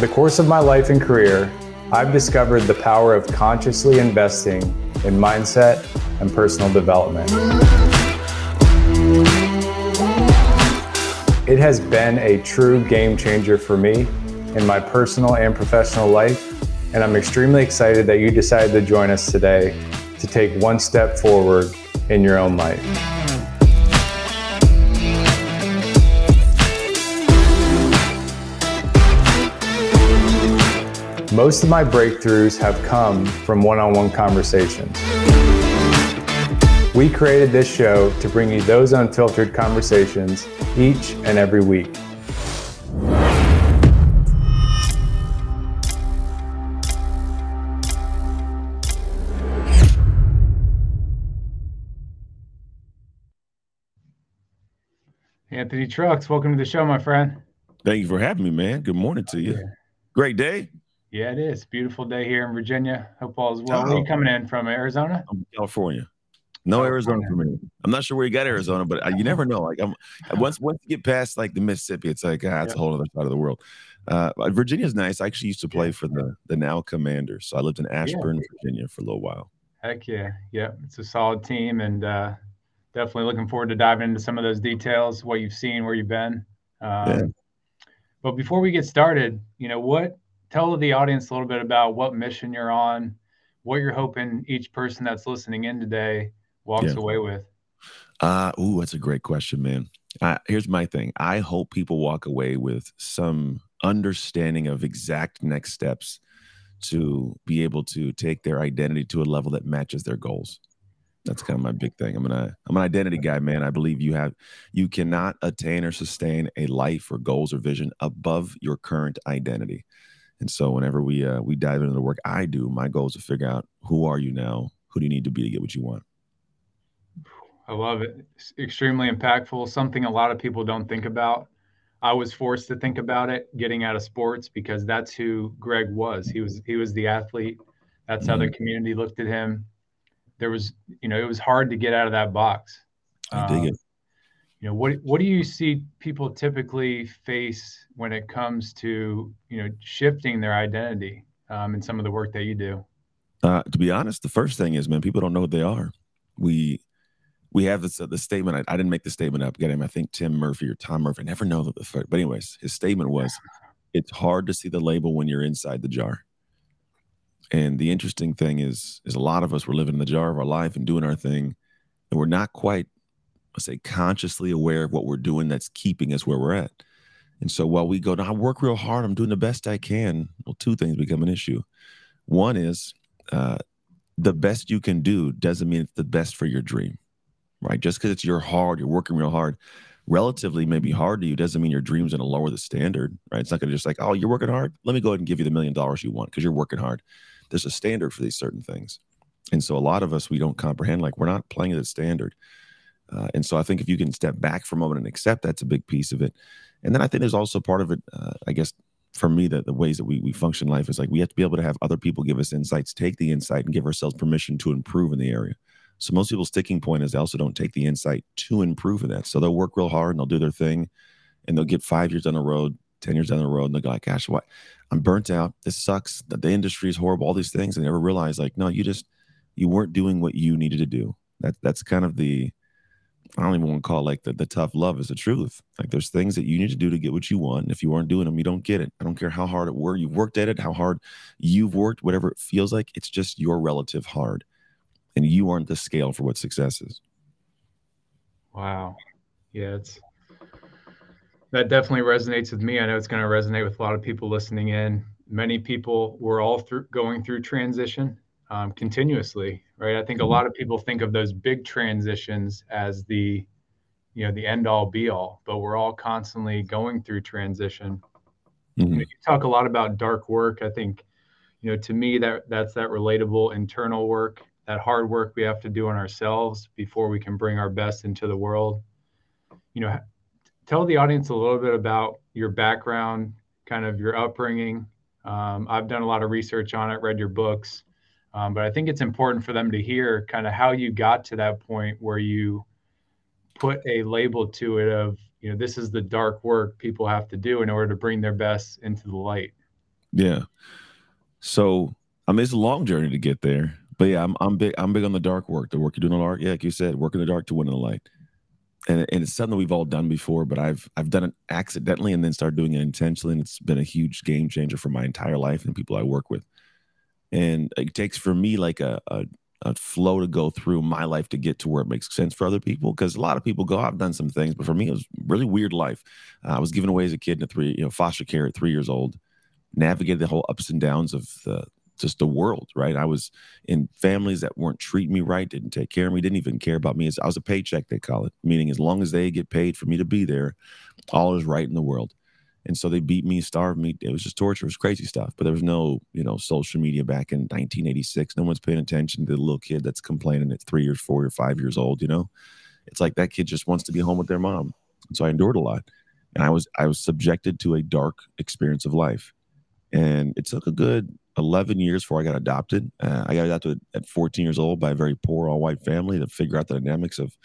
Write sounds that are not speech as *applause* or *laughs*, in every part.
Over the course of my life and career, I've discovered the power of consciously investing in mindset and personal development. It has been a true game changer for me in my personal and professional life, and I'm extremely excited that you decided to join us today to take one step forward in your own life. Most of my breakthroughs have come from one on one conversations. We created this show to bring you those unfiltered conversations each and every week. Anthony Trucks, welcome to the show, my friend. Thank you for having me, man. Good morning to you. Great day. Yeah, it is. Beautiful day here in Virginia. Hope all is well. Oh. Where are you coming in from? Arizona? I'm California. No Arizona for me. I'm not sure where you got Arizona, but you never know. Like I'm *laughs* once once you get past like the Mississippi, it's like ah, it's a whole other side of the world. Uh, Virginia's nice. I actually used to play for the the now Commanders, so I lived in Ashburn, yeah. Virginia, for a little while. Heck yeah, yeah, it's a solid team, and uh, definitely looking forward to diving into some of those details, what you've seen, where you've been. Um, yeah. But before we get started, you know what tell the audience a little bit about what mission you're on, what you're hoping each person that's listening in today walks yeah. away with. Uh, ooh, that's a great question, man. Uh, here's my thing. I hope people walk away with some understanding of exact next steps to be able to take their identity to a level that matches their goals. That's kind of my big thing. I'm an I'm an identity guy, man. I believe you have you cannot attain or sustain a life or goals or vision above your current identity. And so whenever we uh, we dive into the work I do, my goal is to figure out who are you now, who do you need to be to get what you want. I love it. It's extremely impactful. Something a lot of people don't think about. I was forced to think about it getting out of sports because that's who Greg was. He was he was the athlete. That's how the mm-hmm. community looked at him. There was, you know, it was hard to get out of that box. I dig um, it you know what what do you see people typically face when it comes to you know shifting their identity um, in some of the work that you do? Uh, to be honest the first thing is man people don't know what they are. We we have this uh, the statement I, I, didn't make the statement up get him i think tim murphy or tom murphy I never know the but anyways his statement was *laughs* it's hard to see the label when you're inside the jar. And the interesting thing is is a lot of us were living in the jar of our life and doing our thing and we're not quite let's say consciously aware of what we're doing that's keeping us where we're at. And so while we go, I work real hard, I'm doing the best I can. Well, two things become an issue. One is uh, the best you can do doesn't mean it's the best for your dream, right? Just because it's your hard, you're working real hard, relatively maybe hard to you doesn't mean your dream's going to lower the standard, right? It's not going to just like, oh, you're working hard. Let me go ahead and give you the million dollars you want because you're working hard. There's a standard for these certain things. And so a lot of us, we don't comprehend, like, we're not playing at the standard. Uh, and so I think if you can step back for a moment and accept that's a big piece of it. And then I think there's also part of it, uh, I guess, for me, that the ways that we, we function life is like we have to be able to have other people give us insights, take the insight, and give ourselves permission to improve in the area. So most people's sticking point is they also don't take the insight to improve in that. So they'll work real hard and they'll do their thing and they'll get five years down the road, 10 years down the road, and they'll go like, gosh, what? I'm burnt out. This sucks. The, the industry is horrible, all these things. And they never realize like, no, you just, you weren't doing what you needed to do. That, that's kind of the, I don't even want to call like the, the tough love is the truth. Like there's things that you need to do to get what you want. And if you aren't doing them, you don't get it. I don't care how hard it were. You've worked at it, how hard you've worked, whatever it feels like. It's just your relative hard. And you aren't the scale for what success is. Wow. Yeah, it's that definitely resonates with me. I know it's going to resonate with a lot of people listening in. Many people we're all through going through transition um, continuously, right? I think a lot of people think of those big transitions as the, you know, the end all be all, but we're all constantly going through transition. Mm-hmm. You, know, you talk a lot about dark work. I think, you know, to me that that's that relatable internal work, that hard work we have to do on ourselves before we can bring our best into the world. You know, tell the audience a little bit about your background, kind of your upbringing. Um, I've done a lot of research on it, read your books. Um, but I think it's important for them to hear kind of how you got to that point where you put a label to it of, you know, this is the dark work people have to do in order to bring their best into the light. Yeah. So I mean, it's a long journey to get there. But yeah, I'm I'm big I'm big on the dark work, the work you do in the dark. Yeah, like you said, work in the dark to win in the light. And, and it's something we've all done before, but I've I've done it accidentally and then started doing it intentionally, and it's been a huge game changer for my entire life and people I work with. And it takes for me like a, a a flow to go through my life to get to where it makes sense for other people. Because a lot of people go, I've done some things, but for me, it was really weird life. Uh, I was given away as a kid in a three, you know, foster care at three years old, navigated the whole ups and downs of the just the world, right? I was in families that weren't treating me right, didn't take care of me, didn't even care about me. I was a paycheck, they call it, meaning as long as they get paid for me to be there, all is right in the world. And so they beat me, starved me. It was just torture. It was crazy stuff. But there was no, you know, social media back in 1986. No one's paying attention to the little kid that's complaining at three years, four or five years old. You know, it's like that kid just wants to be home with their mom. And so I endured a lot, and I was I was subjected to a dark experience of life, and it took a good 11 years before I got adopted. Uh, I got adopted at 14 years old by a very poor all white family to figure out the dynamics of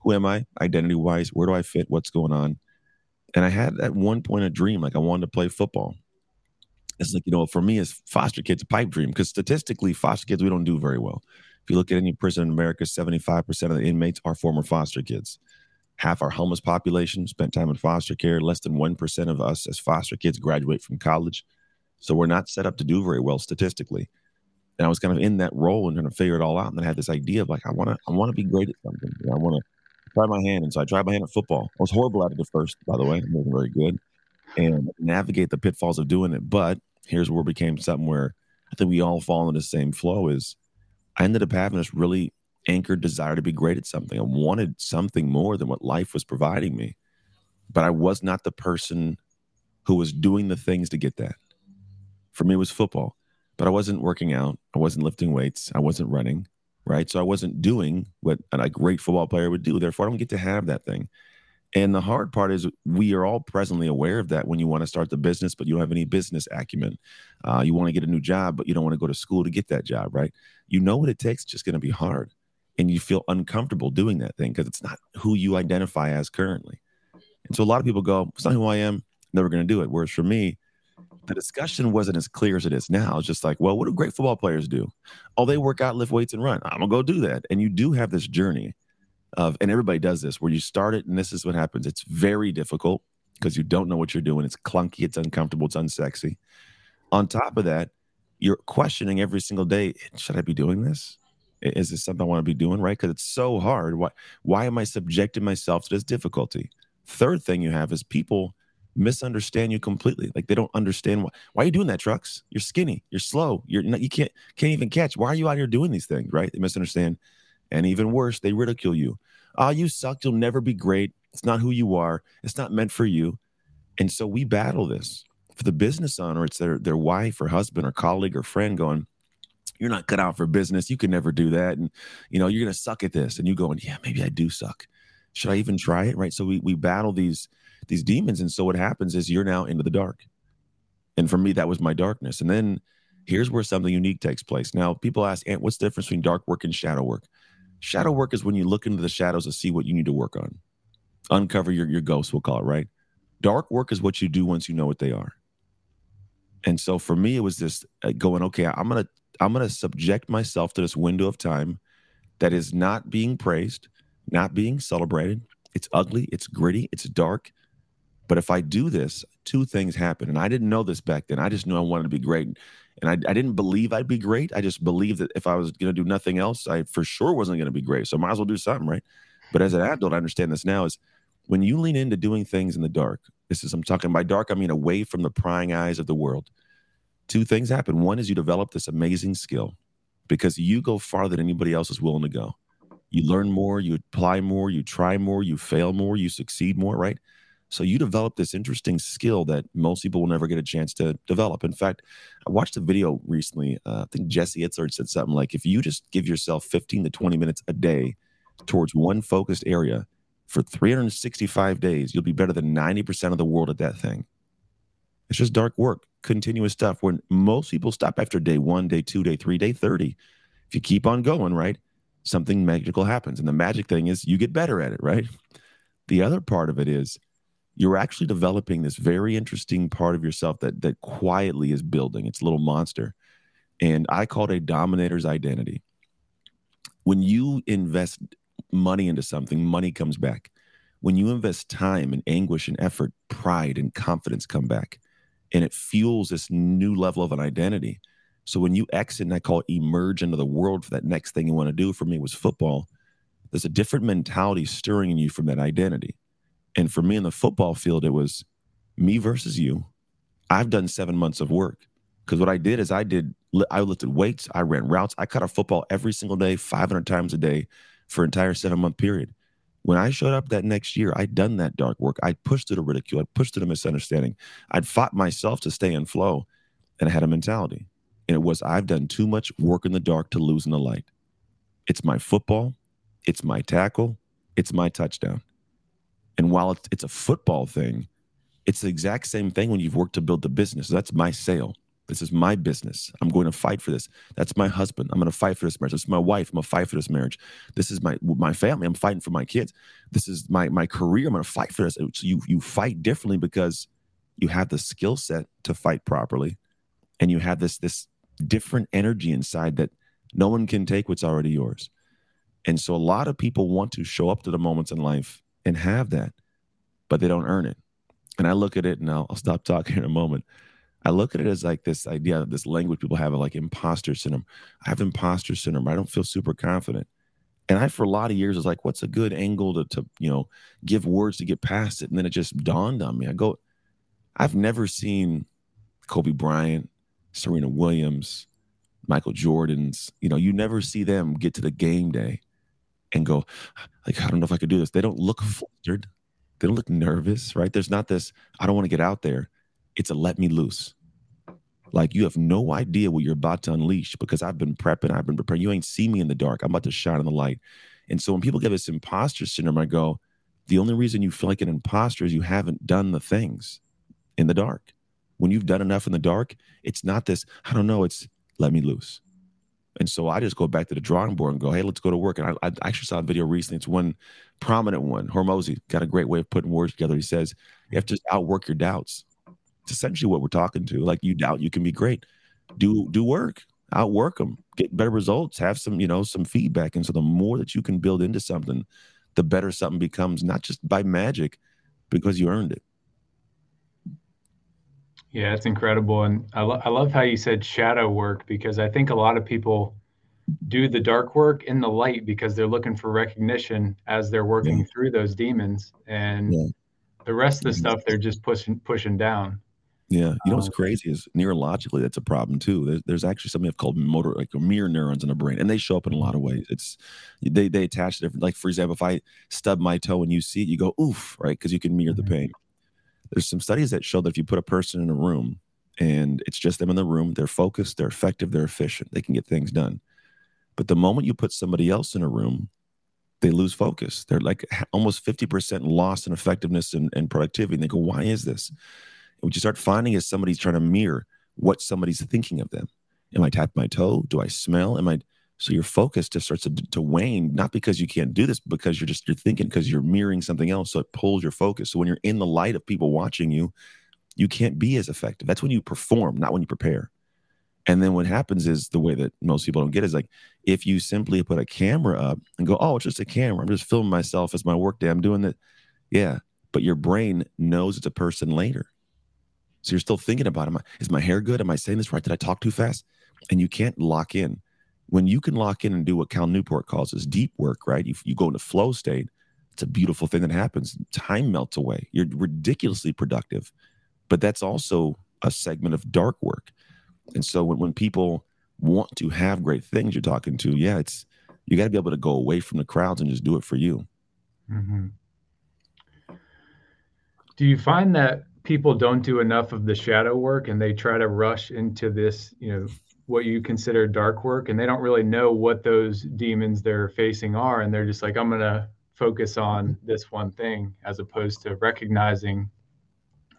who am I, identity wise, where do I fit, what's going on. And I had at one point a dream, like I wanted to play football. It's like, you know, for me, as foster kids, pipe dream, because statistically, foster kids, we don't do very well. If you look at any prison in America, 75% of the inmates are former foster kids. Half our homeless population spent time in foster care. Less than 1% of us as foster kids graduate from college. So we're not set up to do very well statistically. And I was kind of in that role and trying to figure it all out. And then I had this idea of like, I want to, I want to be great at something. I want to try my hand. And so I tried my hand at football. I was horrible at it at first, by the way. I wasn't very good. And navigate the pitfalls of doing it. But here's where it became something where I think we all fall into the same flow is I ended up having this really anchored desire to be great at something. I wanted something more than what life was providing me. But I was not the person who was doing the things to get that. For me, it was football, but I wasn't working out. I wasn't lifting weights. I wasn't running right? So I wasn't doing what a great football player would do. Therefore, I don't get to have that thing. And the hard part is we are all presently aware of that when you want to start the business, but you don't have any business acumen. Uh, you want to get a new job, but you don't want to go to school to get that job, right? You know what it takes. It's just going to be hard. And you feel uncomfortable doing that thing because it's not who you identify as currently. And so a lot of people go, it's not who I am, never going to do it. Whereas for me, the discussion wasn't as clear as it is now. It's just like, well, what do great football players do? Oh, they work out, lift weights, and run. I'm gonna go do that. And you do have this journey of, and everybody does this, where you start it, and this is what happens. It's very difficult because you don't know what you're doing. It's clunky, it's uncomfortable, it's unsexy. On top of that, you're questioning every single day: Should I be doing this? Is this something I want to be doing? Right? Because it's so hard. Why? Why am I subjecting myself to this difficulty? Third thing you have is people misunderstand you completely. Like they don't understand why. Why are you doing that, trucks? You're skinny. You're slow. You're not. You can't can't even catch. Why are you out here doing these things? Right? They misunderstand, and even worse, they ridicule you. Ah, oh, you suck. You'll never be great. It's not who you are. It's not meant for you. And so we battle this. For the business owner, it's their their wife or husband or colleague or friend going, "You're not cut out for business. You can never do that." And you know you're gonna suck at this. And you going, "Yeah, maybe I do suck. Should I even try it?" Right. So we we battle these these demons. And so what happens is you're now into the dark. And for me, that was my darkness. And then here's where something unique takes place. Now, people ask, what's the difference between dark work and shadow work? Shadow work is when you look into the shadows to see what you need to work on, uncover your, your ghosts, we'll call it, right? Dark work is what you do once you know what they are. And so for me, it was this uh, going, okay, I'm going to, I'm going to subject myself to this window of time that is not being praised, not being celebrated. It's ugly, it's gritty, it's dark, but if I do this, two things happen. And I didn't know this back then. I just knew I wanted to be great. And I, I didn't believe I'd be great. I just believed that if I was going to do nothing else, I for sure wasn't going to be great. So I might as well do something, right? But as an adult, I understand this now is when you lean into doing things in the dark, this is, I'm talking by dark, I mean away from the prying eyes of the world. Two things happen. One is you develop this amazing skill because you go farther than anybody else is willing to go. You learn more, you apply more, you try more, you fail more, you succeed more, right? So you develop this interesting skill that most people will never get a chance to develop. In fact, I watched a video recently. Uh, I think Jesse Itzler said something like, if you just give yourself 15 to 20 minutes a day towards one focused area for 365 days, you'll be better than 90% of the world at that thing. It's just dark work, continuous stuff. When most people stop after day one, day two, day three, day 30. If you keep on going, right, something magical happens. And the magic thing is you get better at it, right? The other part of it is you're actually developing this very interesting part of yourself that that quietly is building. It's little monster. And I call it a dominator's identity. When you invest money into something, money comes back. When you invest time and anguish and effort, pride and confidence come back. And it fuels this new level of an identity. So when you exit and I call it emerge into the world for that next thing you want to do, for me was football, there's a different mentality stirring in you from that identity. And for me in the football field, it was me versus you. I've done seven months of work because what I did is I did, I lifted weights, I ran routes, I cut a football every single day, 500 times a day for entire seven month period. When I showed up that next year, I'd done that dark work. I pushed through the ridicule. I pushed through the misunderstanding. I'd fought myself to stay in flow and I had a mentality. And it was, I've done too much work in the dark to lose in the light. It's my football. It's my tackle. It's my touchdown. And while it's, it's a football thing, it's the exact same thing when you've worked to build the business. That's my sale. This is my business. I'm going to fight for this. That's my husband. I'm going to fight for this marriage. This is my wife. I'm going to fight for this marriage. This is my my family. I'm fighting for my kids. This is my my career. I'm going to fight for this. So you you fight differently because you have the skill set to fight properly, and you have this this different energy inside that no one can take what's already yours. And so a lot of people want to show up to the moments in life and have that, but they don't earn it. And I look at it and I'll, I'll stop talking *laughs* in a moment. I look at it as like this idea, this language people have, like imposter syndrome. I have imposter syndrome. I don't feel super confident. And I, for a lot of years, was like, what's a good angle to, to, you know, give words to get past it? And then it just dawned on me. I go, I've never seen Kobe Bryant, Serena Williams, Michael Jordan's, you know, you never see them get to the game day and go, like, I don't know if I could do this. They don't look mm-hmm. flustered. They don't look nervous, right? There's not this, I don't want to get out there. It's a let me loose. Like you have no idea what you're about to unleash because I've been prepping, I've been preparing. You ain't see me in the dark. I'm about to shine in the light. And so when people get this imposter syndrome, I go, the only reason you feel like an imposter is you haven't done the things in the dark. When you've done enough in the dark, it's not this, I don't know, it's let me loose. And so I just go back to the drawing board and go, hey, let's go to work. And I, I actually saw a video recently. It's one prominent one. Hormozi got a great way of putting words together. He says, you have to outwork your doubts. It's essentially what we're talking to. Like you doubt you can be great. Do do work, outwork them, get better results, have some, you know, some feedback. And so the more that you can build into something, the better something becomes, not just by magic, because you earned it. Yeah, it's incredible. And I, lo- I love how you said shadow work because I think a lot of people do the dark work in the light because they're looking for recognition as they're working yeah. through those demons. And yeah. the rest of the stuff they're just pushing pushing down. Yeah, you know what's um, crazy is neurologically that's a problem too. There's, there's actually something called motor like mirror neurons in the brain, and they show up in a lot of ways. It's they they attach different. Like for example, if I stub my toe and you see it, you go oof, right? Because you can mirror the mm-hmm. pain there's some studies that show that if you put a person in a room and it's just them in the room, they're focused, they're effective, they're efficient, they can get things done. But the moment you put somebody else in a room, they lose focus. They're like almost 50% lost in effectiveness and, and productivity. And they go, why is this? And what you start finding is somebody's trying to mirror what somebody's thinking of them. Am I tapping my toe? Do I smell? Am I so your focus just starts to, to wane, not because you can't do this, because you're just you're thinking because you're mirroring something else. So it pulls your focus. So when you're in the light of people watching you, you can't be as effective. That's when you perform, not when you prepare. And then what happens is the way that most people don't get is like if you simply put a camera up and go, oh, it's just a camera. I'm just filming myself as my work day. I'm doing that. Yeah. But your brain knows it's a person later. So you're still thinking about, am I, is my hair good? Am I saying this right? Did I talk too fast? And you can't lock in when you can lock in and do what Cal Newport calls as deep work, right? You, you go into flow state, it's a beautiful thing that happens. Time melts away. You're ridiculously productive, but that's also a segment of dark work. And so when, when people want to have great things you're talking to, yeah, it's you got to be able to go away from the crowds and just do it for you. Mm-hmm. Do you find that people don't do enough of the shadow work and they try to rush into this, you know, what you consider dark work and they don't really know what those demons they're facing are and they're just like i'm going to focus on this one thing as opposed to recognizing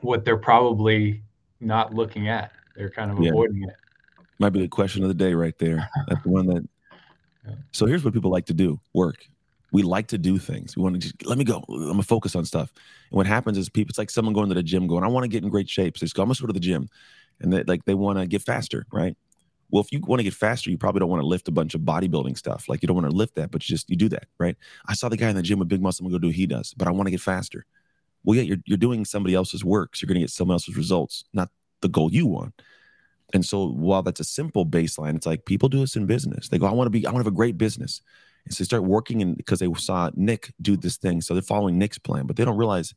what they're probably not looking at they're kind of yeah. avoiding it might be the question of the day right there that's the one that *laughs* so here's what people like to do work We like to do things. We want to just let me go. I'm gonna focus on stuff. And what happens is people, it's like someone going to the gym, going, I want to get in great shape. So they go, I'm gonna go to the gym, and they like they want to get faster, right? Well, if you want to get faster, you probably don't want to lift a bunch of bodybuilding stuff. Like you don't want to lift that, but you just you do that, right? I saw the guy in the gym with big muscle. I'm gonna go do what he does, but I want to get faster. Well, yeah, you're you're doing somebody else's work, so you're gonna get someone else's results, not the goal you want. And so while that's a simple baseline, it's like people do this in business. They go, I want to be, I want to have a great business. And so they start working in because they saw Nick do this thing. So they're following Nick's plan, but they don't realize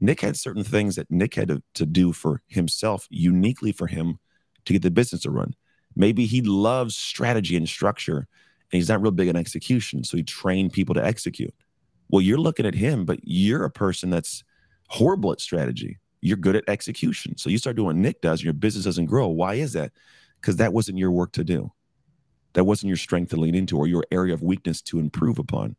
Nick had certain things that Nick had to, to do for himself, uniquely for him to get the business to run. Maybe he loves strategy and structure and he's not real big on execution. So he trained people to execute. Well, you're looking at him, but you're a person that's horrible at strategy. You're good at execution. So you start doing what Nick does, and your business doesn't grow. Why is that? Because that wasn't your work to do. That wasn't your strength to lean into or your area of weakness to improve upon.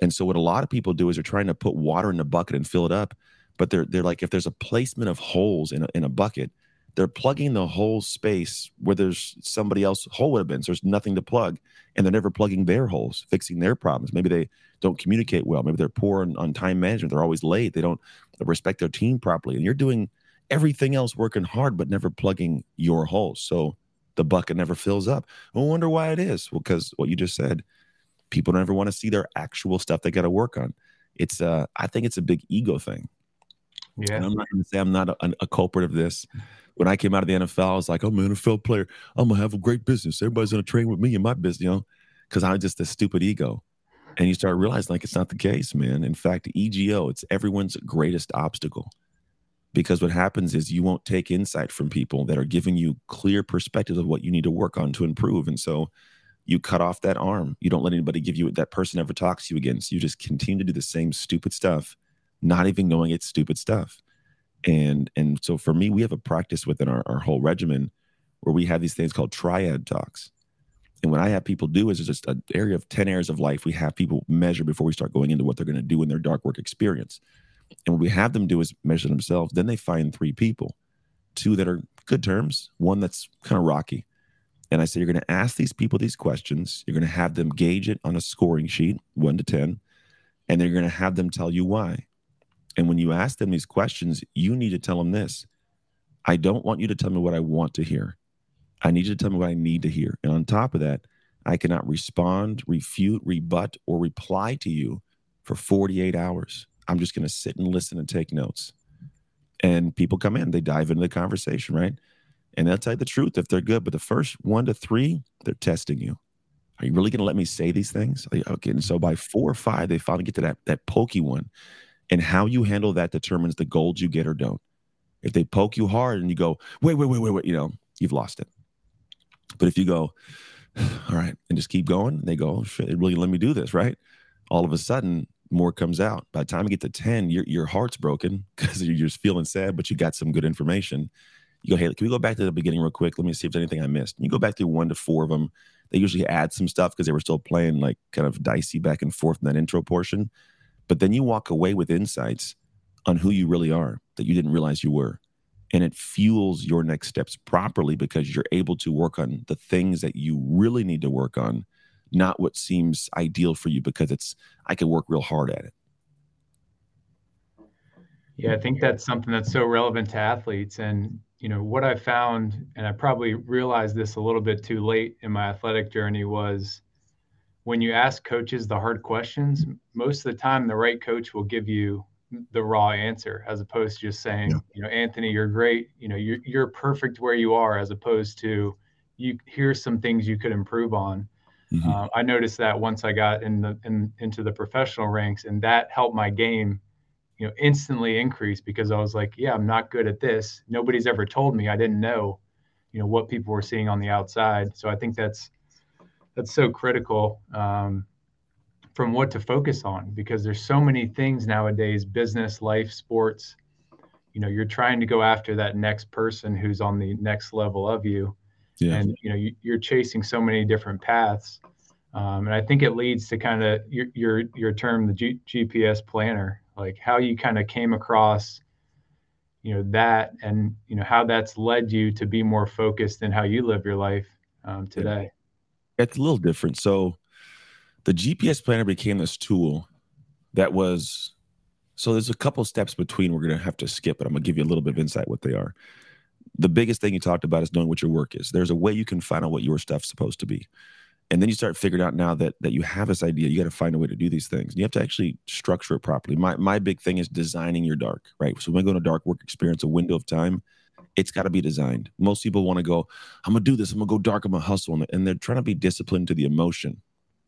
And so what a lot of people do is they're trying to put water in a bucket and fill it up. But they're they're like, if there's a placement of holes in a, in a bucket, they're plugging the whole space where there's somebody else hole would have been. So there's nothing to plug, and they're never plugging their holes, fixing their problems. Maybe they don't communicate well. Maybe they're poor on, on time management. They're always late. They don't respect their team properly, and you're doing everything else working hard, but never plugging your holes. So the bucket never fills up. I wonder why it is. Well, because what you just said, people don't ever want to see their actual stuff they got to work on. It's uh, I think it's a big ego thing. Yeah, and I'm not going to say I'm not a, a culprit of this when I came out of the NFL, I was like, I'm an NFL player. I'm gonna have a great business. Everybody's gonna train with me in my business, you know, because I'm just a stupid ego. And you start realizing like it's not the case, man. In fact, EGO, it's everyone's greatest obstacle. Because what happens is you won't take insight from people that are giving you clear perspectives of what you need to work on to improve. And so you cut off that arm. You don't let anybody give you that person ever talks to you again. So you just continue to do the same stupid stuff, not even knowing it's stupid stuff and and so for me we have a practice within our, our whole regimen where we have these things called triad talks. And what i have people do is just an area of 10 areas of life we have people measure before we start going into what they're going to do in their dark work experience. And what we have them do is measure themselves then they find three people two that are good terms one that's kind of rocky. And i say you're going to ask these people these questions you're going to have them gauge it on a scoring sheet 1 to 10 and they're going to have them tell you why and when you ask them these questions, you need to tell them this I don't want you to tell me what I want to hear. I need you to tell me what I need to hear. And on top of that, I cannot respond, refute, rebut, or reply to you for 48 hours. I'm just going to sit and listen and take notes. And people come in, they dive into the conversation, right? And they'll tell you the truth if they're good. But the first one to three, they're testing you. Are you really going to let me say these things? Okay. And so by four or five, they finally get to that, that pokey one. And how you handle that determines the gold you get or don't. If they poke you hard and you go, wait, wait, wait, wait, wait, you know, you've lost it. But if you go, *sighs* all right, and just keep going, they go, oh, shit, really let me do this, right? All of a sudden, more comes out. By the time you get to 10, your, your heart's broken *laughs* because you're just feeling sad, but you got some good information. You go, hey, can we go back to the beginning real quick? Let me see if there's anything I missed. And you go back through one to four of them. They usually add some stuff because they were still playing like kind of dicey back and forth in that intro portion. But then you walk away with insights on who you really are that you didn't realize you were. And it fuels your next steps properly because you're able to work on the things that you really need to work on, not what seems ideal for you because it's, I can work real hard at it. Yeah, I think that's something that's so relevant to athletes. And, you know, what I found, and I probably realized this a little bit too late in my athletic journey, was when you ask coaches the hard questions, most of the time the right coach will give you the raw answer as opposed to just saying, yeah. you know, Anthony, you're great. You know, you're you're perfect where you are, as opposed to you here's some things you could improve on. Mm-hmm. Uh, I noticed that once I got in the in, into the professional ranks, and that helped my game, you know, instantly increase because I was like, yeah, I'm not good at this. Nobody's ever told me. I didn't know, you know, what people were seeing on the outside. So I think that's that's so critical um, from what to focus on because there's so many things nowadays business life sports you know you're trying to go after that next person who's on the next level of you. Yeah. and you know you, are chasing so many different paths. Um, and i think it leads to kind of your, your your term the G- gps planner like how you kind of came across you know that and you know how that's led you to be more focused in how you live your life um, today it's a little different. So the GPS planner became this tool that was so there's a couple steps between we're going to have to skip, but I'm going to give you a little bit of insight what they are. The biggest thing you talked about is knowing what your work is. There's a way you can find out what your stuff's supposed to be. And then you start figuring out now that that you have this idea, you got to find a way to do these things. And you have to actually structure it properly. My my big thing is designing your dark, right? So when I go to dark work experience, a window of time, it's got to be designed. Most people want to go, I'm gonna do this, I'm gonna go dark, I'm gonna hustle, and they're trying to be disciplined to the emotion,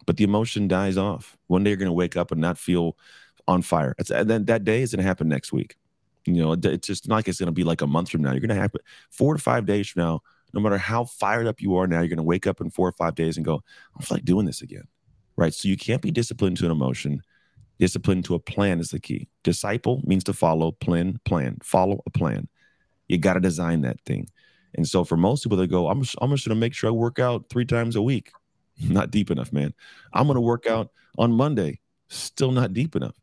but the emotion dies off. One day you're gonna wake up and not feel on fire. It's, and then that day is gonna happen next week. You know, it's just not like it's gonna be like a month from now. You're gonna happen four to five days from now. No matter how fired up you are now, you're gonna wake up in four or five days and go, I feel like doing this again, right? So you can't be disciplined to an emotion. Discipline to a plan is the key. Disciple means to follow, plan, plan, follow a plan. You got to design that thing. And so for most people, they go, I'm I'm just going to make sure I work out three times a week. *laughs* Not deep enough, man. I'm going to work out on Monday. Still not deep enough.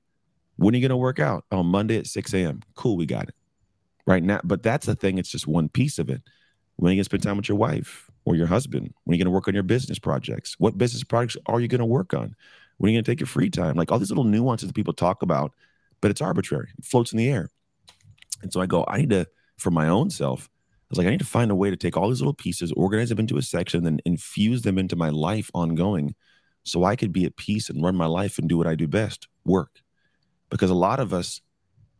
When are you going to work out? On Monday at 6 a.m. Cool, we got it. Right now. But that's the thing. It's just one piece of it. When are you going to spend time with your wife or your husband? When are you going to work on your business projects? What business projects are you going to work on? When are you going to take your free time? Like all these little nuances that people talk about, but it's arbitrary. It floats in the air. And so I go, I need to – for my own self, I was like, I need to find a way to take all these little pieces, organize them into a section, then infuse them into my life ongoing so I could be at peace and run my life and do what I do best work. Because a lot of us,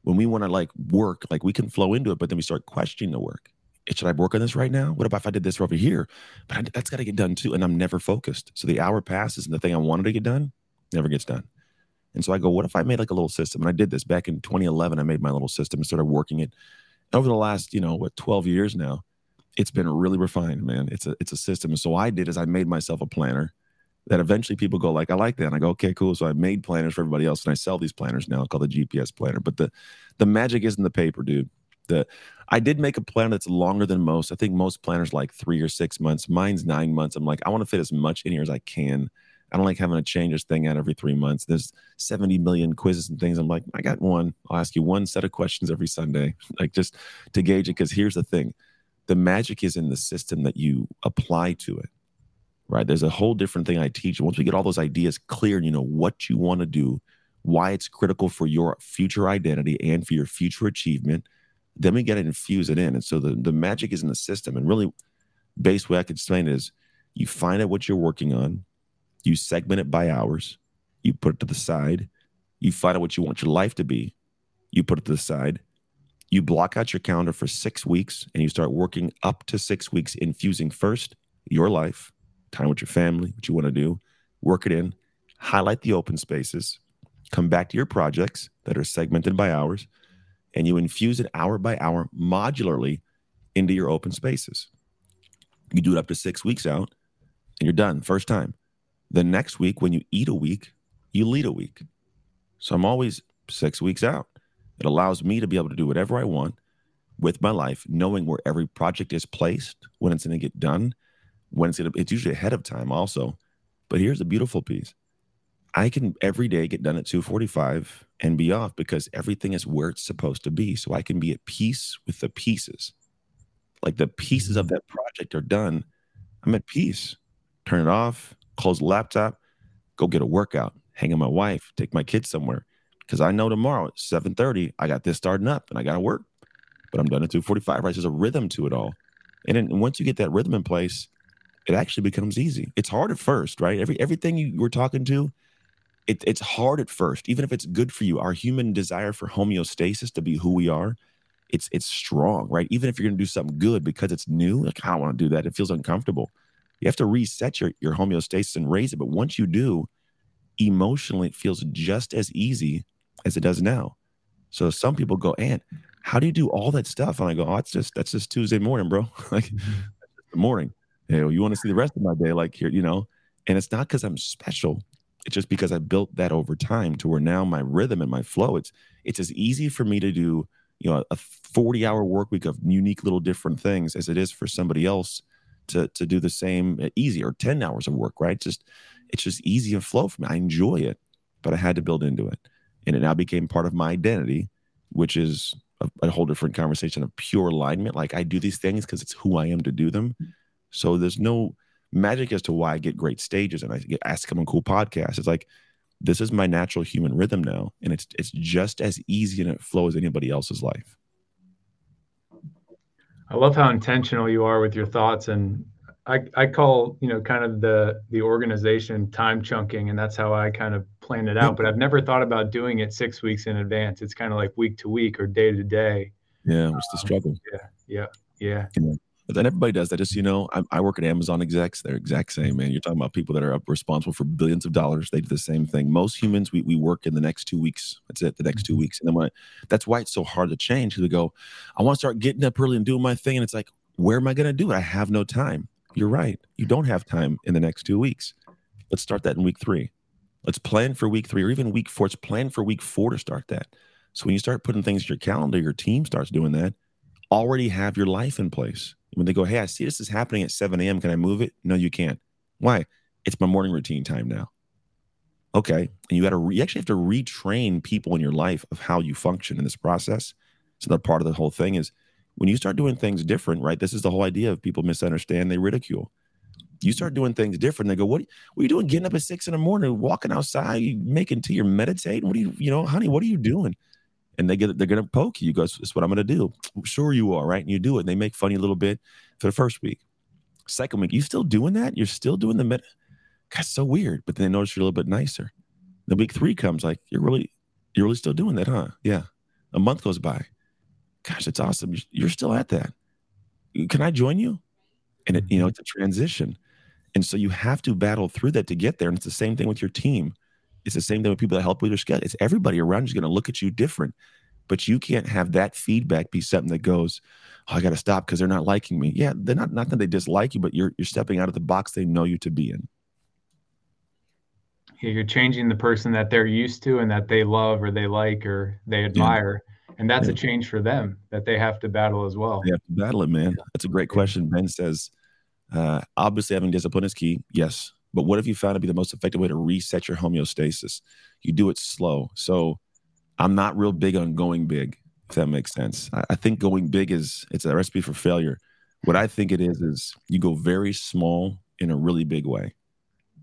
when we want to like work, like we can flow into it, but then we start questioning the work. Should I work on this right now? What about if I did this over here? But I, that's got to get done too. And I'm never focused. So the hour passes and the thing I wanted to get done never gets done. And so I go, what if I made like a little system? And I did this back in 2011. I made my little system and started working it over the last, you know, what 12 years now, it's been really refined, man. It's a it's a system. And so I did is I made myself a planner that eventually people go like, I like that. And I go, okay, cool. So I made planners for everybody else, and I sell these planners now called the GPS planner. But the the magic is in the paper, dude. The I did make a planner that's longer than most. I think most planners like three or six months. Mine's nine months. I'm like, I want to fit as much in here as I can. I don't like having to change this thing out every three months. There's 70 million quizzes and things. I'm like, I got one. I'll ask you one set of questions every Sunday, *laughs* like just to gauge it. Because here's the thing the magic is in the system that you apply to it, right? There's a whole different thing I teach. Once we get all those ideas clear and you know what you want to do, why it's critical for your future identity and for your future achievement, then we got to infuse it in. And so the, the magic is in the system. And really, base way I could explain it is you find out what you're working on, you segment it by hours, you put it to the side, you find out what you want your life to be, you put it to the side, you block out your calendar for six weeks, and you start working up to six weeks, infusing first your life, time with your family, what you want to do, work it in, highlight the open spaces, come back to your projects that are segmented by hours, and you infuse it hour by hour modularly into your open spaces. You do it up to six weeks out, and you're done first time. The next week, when you eat a week, you lead a week. So I'm always six weeks out. It allows me to be able to do whatever I want with my life, knowing where every project is placed, when it's going to get done, when it's going to, it's usually ahead of time also. But here's the beautiful piece. I can every day get done at 245 and be off because everything is where it's supposed to be. So I can be at peace with the pieces. Like the pieces of mm-hmm. that project are done. I'm at peace. Turn it off, close the laptop, go get a workout, hang with my wife, take my kids somewhere. Because I know tomorrow at 7:30, I got this starting up and I gotta work. But I'm done at 245, right? There's a rhythm to it all. And then once you get that rhythm in place, it actually becomes easy. It's hard at first, right? Every everything you were talking to, it, it's hard at first, even if it's good for you. Our human desire for homeostasis to be who we are, it's it's strong, right? Even if you're gonna do something good because it's new, like I don't want to do that. It feels uncomfortable you have to reset your, your homeostasis and raise it. But once you do, emotionally, it feels just as easy as it does now. So some people go, and how do you do all that stuff? And I go, oh, it's just that's just Tuesday morning, bro. *laughs* like mm-hmm. the morning. Hey, know, you want to see the rest of my day, like here, you know. And it's not because I'm special. It's just because I built that over time to where now my rhythm and my flow. It's it's as easy for me to do, you know, a 40 hour work week of unique little different things as it is for somebody else to to do the same uh, easy or 10 hours of work, right? Just it's just easy and flow for me. I enjoy it, but I had to build into it. And it now became part of my identity, which is a, a whole different conversation of pure alignment. Like I do these things because it's who I am to do them. So there's no magic as to why I get great stages and I get asked to come on cool podcasts. It's like this is my natural human rhythm now, and it's it's just as easy and it flows as anybody else's life. I love how intentional you are with your thoughts, and I I call you know kind of the the organization time chunking, and that's how I kind of plan it out. But I've never thought about doing it six weeks in advance. It's kind of like week to week or day to day. Yeah, it's the um, struggle. Um, yeah, yeah, yeah. yeah. But then everybody does that. Just you know, I, I, work at Amazon execs. They're exact same, man. You're talking about people that are responsible for billions of dollars. They do the same thing. Most humans, we, we work in the next two weeks. That's it. The next two mm-hmm. weeks, and then when I, that's why it's so hard to change. Because we go, I want to start getting up early and doing my thing, and it's like, where am I going to do it? I have no time. You're right. You don't have time in the next two weeks. Let's start that in week three. Let's plan for week three or even week four. Let's plan for week four to start that. So when you start putting things in your calendar, your team starts doing that. Already have your life in place when they go, Hey, I see this is happening at 7 a.m. Can I move it? No, you can't. Why? It's my morning routine time now. Okay. And you got to, re- you actually have to retrain people in your life of how you function in this process. So that part of the whole thing is when you start doing things different, right? This is the whole idea of people misunderstand, they ridicule. You start doing things different. They go, what, what are you doing getting up at six in the morning, walking outside, making tea, you're meditating? What are you, you know, honey, what are you doing? And they get they're gonna poke you. Go, "It's what I'm gonna do." Sure, you are, right? And you do it. And they make fun of you a little bit for the first week. Second week, you still doing that? You're still doing the med. That's so weird. But then they notice you're a little bit nicer. The week three comes, like you're really, you're really still doing that, huh? Yeah. A month goes by. Gosh, it's awesome. You're still at that. Can I join you? And it, you know, mm-hmm. it's a transition. And so you have to battle through that to get there. And it's the same thing with your team. It's the same thing with people that help with your schedule. It's everybody around you is going to look at you different, but you can't have that feedback be something that goes, "Oh, I got to stop because they're not liking me." Yeah, they're not. Not that they dislike you, but you're you're stepping out of the box they know you to be in. Yeah, you're changing the person that they're used to and that they love or they like or they admire. Yeah. And that's yeah. a change for them that they have to battle as well. They have to battle it, man. That's a great question. Ben says, uh, obviously having discipline is key. Yes, but what if you found to be the most effective way to reset your homeostasis? You do it slow. So I'm not real big on going big, if that makes sense. I, I think going big is it's a recipe for failure. What I think it is is you go very small in a really big way.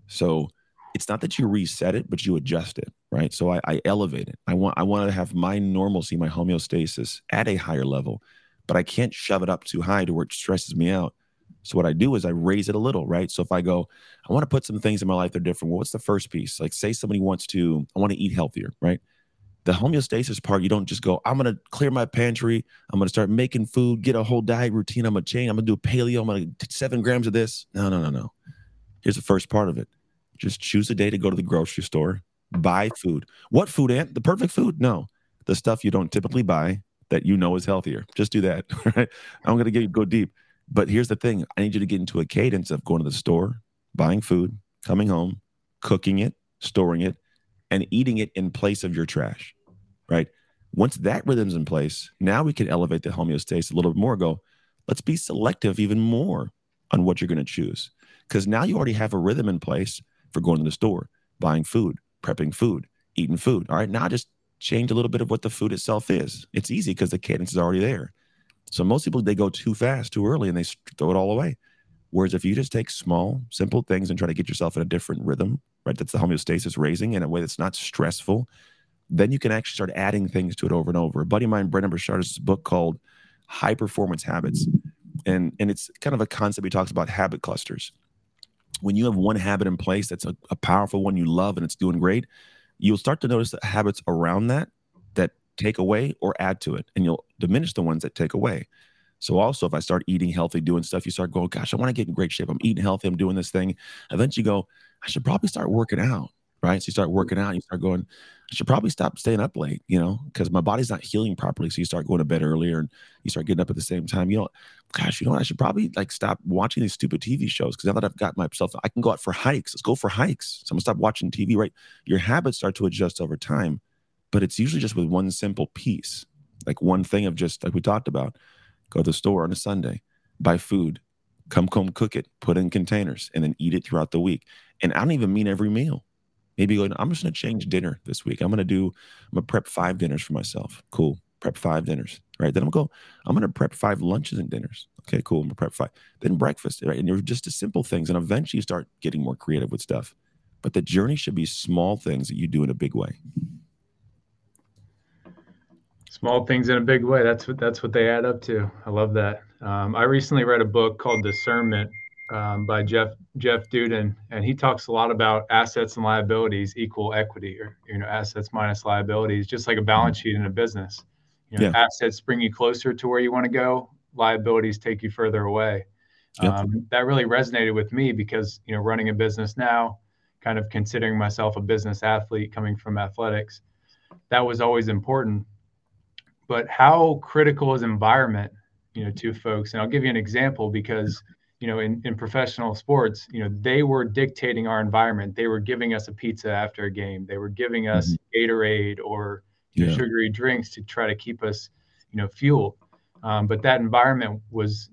So it's not that you reset it, but you adjust it, right? So I, I elevate it. I want I want to have my normalcy, my homeostasis at a higher level, but I can't shove it up too high to where it stresses me out so what I do is I raise it a little, right? So if I go, I want to put some things in my life that are different. Well, what's the first piece? Like say somebody wants to, I want to eat healthier, right? The homeostasis part, you don't just go, I'm gonna clear my pantry, I'm gonna start making food, get a whole diet routine, I'm gonna change, I'm gonna do a paleo, I'm gonna seven grams of this. No, no, no, no. Here's the first part of it. Just choose a day to go to the grocery store, buy food. What food, Ant? The perfect food? No. The stuff you don't typically buy that you know is healthier. Just do that. *laughs* Right? I'm gonna get go deep but here's the thing I need you to get into a cadence of going to the store, buying food, coming home, cooking it, storing it, and eating it in place of your trash, right? Once that rhythm's in place, now we can elevate the homeostasis a little bit more. Go, let's be selective even more on what you're going to choose. Because now you already have a rhythm in place for going to the store, buying food, prepping food, eating food. All right, now just change a little bit of what the food itself is. It's easy because the cadence is already there. So most people they go too fast, too early, and they throw it all away. Whereas if you just take small, simple things and try to get yourself in a different rhythm, right? That's the homeostasis raising in a way that's not stressful. Then you can actually start adding things to it over and over. A buddy of mine, Brendon Burchard, has book called High Performance Habits. And, and it's kind of a concept he talks about habit clusters. When you have one habit in place that's a, a powerful one you love and it's doing great, you'll start to notice that habits around that take away or add to it, and you'll diminish the ones that take away. So also, if I start eating healthy, doing stuff, you start going, "Gosh, I want to get in great shape. I'm eating healthy. I'm doing this thing." Eventually, you go, "I should probably start working out." Right? So you start working out. You start going, "I should probably stop staying up late." You know, because my body's not healing properly. So you start going to bed earlier, and you start getting up at the same time. You know, gosh, you know what? I should probably like stop watching these stupid TV shows because now that I've got myself, I can go out for hikes. Let's go for hikes. So I'm gonna stop watching TV. Right? Your habits start to adjust over time but it's usually just with one simple piece, like one thing of just like we talked about go to the store on a Sunday, buy food, come home, cook it, put it in containers, and then eat it throughout the week. And I don't even mean every meal. Maybe go, I'm just going to change dinner this week. I'm going to do, I'm going to prep five dinners for myself. Cool. Prep five dinners, right? Then I'm going to go, I'm going to prep five lunches and dinners. Okay, cool. I'm going to prep five. Then breakfast, right? And they're just the simple things. And eventually you start getting more creative with stuff. But the journey should be small things that you do in a big way. Small things in a big way. That's what that's what they add up to. I love that. Um, I recently read a book called Discernment um, by Jeff Jeff Duden, and he talks a lot about assets and liabilities equal equity, or you know, assets minus liabilities, just like a balance sheet in a business. You know, yeah. assets bring you closer to where you want to go. Liabilities take you further away. Yep. Um, that really resonated with me because you know, running a business now, kind of considering myself a business athlete coming from athletics, that was always important but how critical is environment you know to folks? And i'll give you an example because you know in, in professional sports you know they were dictating our environment. They were giving us a pizza after a game. They were giving us mm-hmm. gatorade or yeah. know, sugary drinks to try to keep us you know fueled um, but that environment was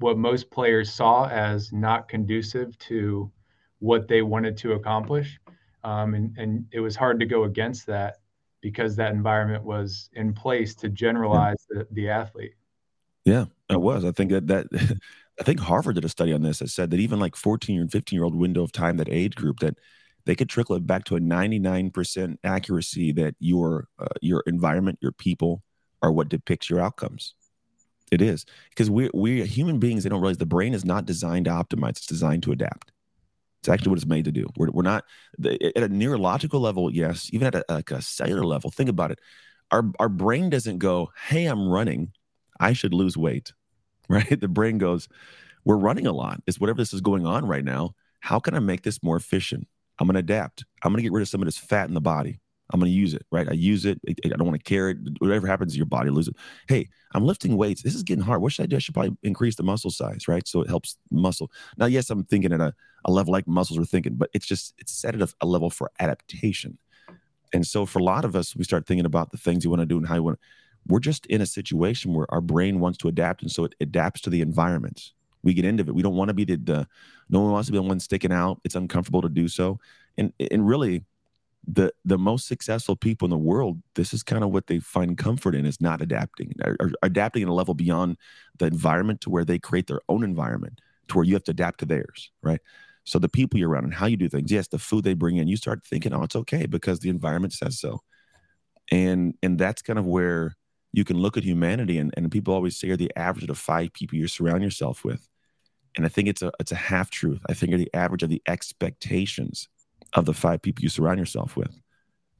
what most players saw as not conducive to what they wanted to accomplish. Um, and, and it was hard to go against that because that environment was in place to generalize yeah. the, the athlete. Yeah, it was. I think that that *laughs* I think Harvard did a study on this that said that even like 14 and 15 year old window of time, that age group, that they could trickle it back to a 99% accuracy that your uh, your environment, your people, are what depicts your outcomes. It is because we we human beings. They don't realize the brain is not designed to optimize; it's designed to adapt. It's actually what it's made to do. We're, we're not at a neurological level, yes, even at a, like a cellular level. Think about it. Our, our brain doesn't go, hey, I'm running. I should lose weight, *laughs* right? The brain goes, we're running a lot. It's whatever this is going on right now. How can I make this more efficient? I'm going to adapt. I'm going to get rid of some of this fat in the body. I'm going to use it, right? I use it. I don't want to carry it. Whatever happens your body, loses. Hey, I'm lifting weights. This is getting hard. What should I do? I should probably increase the muscle size, right? So it helps muscle. Now, yes, I'm thinking at a, a level like muscles are thinking, but it's just, it's set at a, a level for adaptation. And so for a lot of us, we start thinking about the things you want to do and how you want to, we're just in a situation where our brain wants to adapt. And so it adapts to the environment. We get into it. We don't want to be the, the no one wants to be the one sticking out. It's uncomfortable to do so. And, and really, the the most successful people in the world this is kind of what they find comfort in is not adapting or, or adapting at a level beyond the environment to where they create their own environment to where you have to adapt to theirs right? So the people you're around and how you do things yes the food they bring in you start thinking oh it's okay because the environment says so. And and that's kind of where you can look at humanity and, and people always say you're the average of the five people you surround yourself with. And i think it's a it's a half truth i think you're the average of the expectations of the five people you surround yourself with.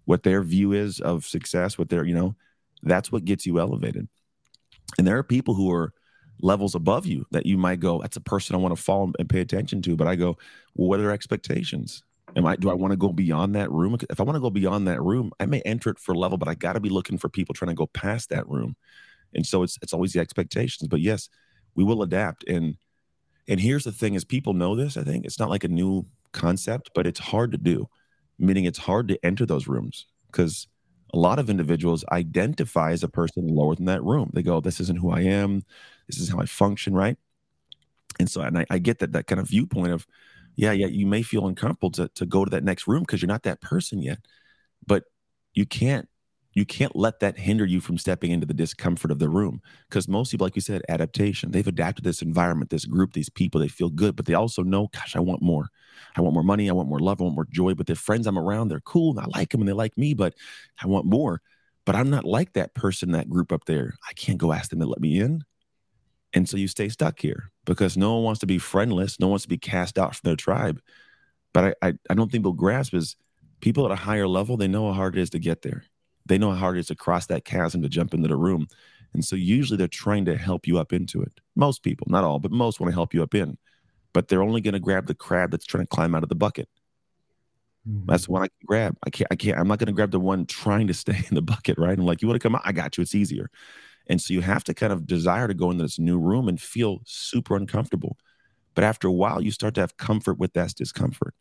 What their view is of success, what their, you know, that's what gets you elevated. And there are people who are levels above you that you might go, that's a person I want to follow and pay attention to. But I go, well, what are their expectations? Am I do I want to go beyond that room? If I want to go beyond that room, I may enter it for level, but I got to be looking for people trying to go past that room. And so it's it's always the expectations. But yes, we will adapt. And and here's the thing: is people know this. I think it's not like a new concept, but it's hard to do, meaning it's hard to enter those rooms because a lot of individuals identify as a person lower than that room. They go, This isn't who I am. This is how I function, right? And so, and I, I get that that kind of viewpoint of, yeah, yeah, you may feel uncomfortable to, to go to that next room because you're not that person yet, but you can't you can't let that hinder you from stepping into the discomfort of the room because most people like you said adaptation they've adapted this environment this group these people they feel good but they also know gosh i want more. I want more money i want more love i want more joy but the friends i'm around they're cool and i like them and they like me but i want more. But i'm not like that person that group up there. I can't go ask them to let me in. And so you stay stuck here because no one wants to be friendless no one wants to be cast out from their tribe. But i i, I don't think they'll grasp is people at a higher level they know how hard it is to get there they know how hard it is to cross that chasm to jump into the room. And so usually they're trying to help you up into it. Most people, not all, but most want to help you up in. But they're only going to grab the crab that's trying to climb out of the bucket. Mm-hmm. That's the one I can grab. I can't, I can't, I'm not going to grab the one trying to *laughs* stay in the bucket, right? I'm like, you want to come out? I got you. It's easier. And so you have to kind of desire to go into this new room and feel super uncomfortable. But after a while, you start to have comfort with that discomfort.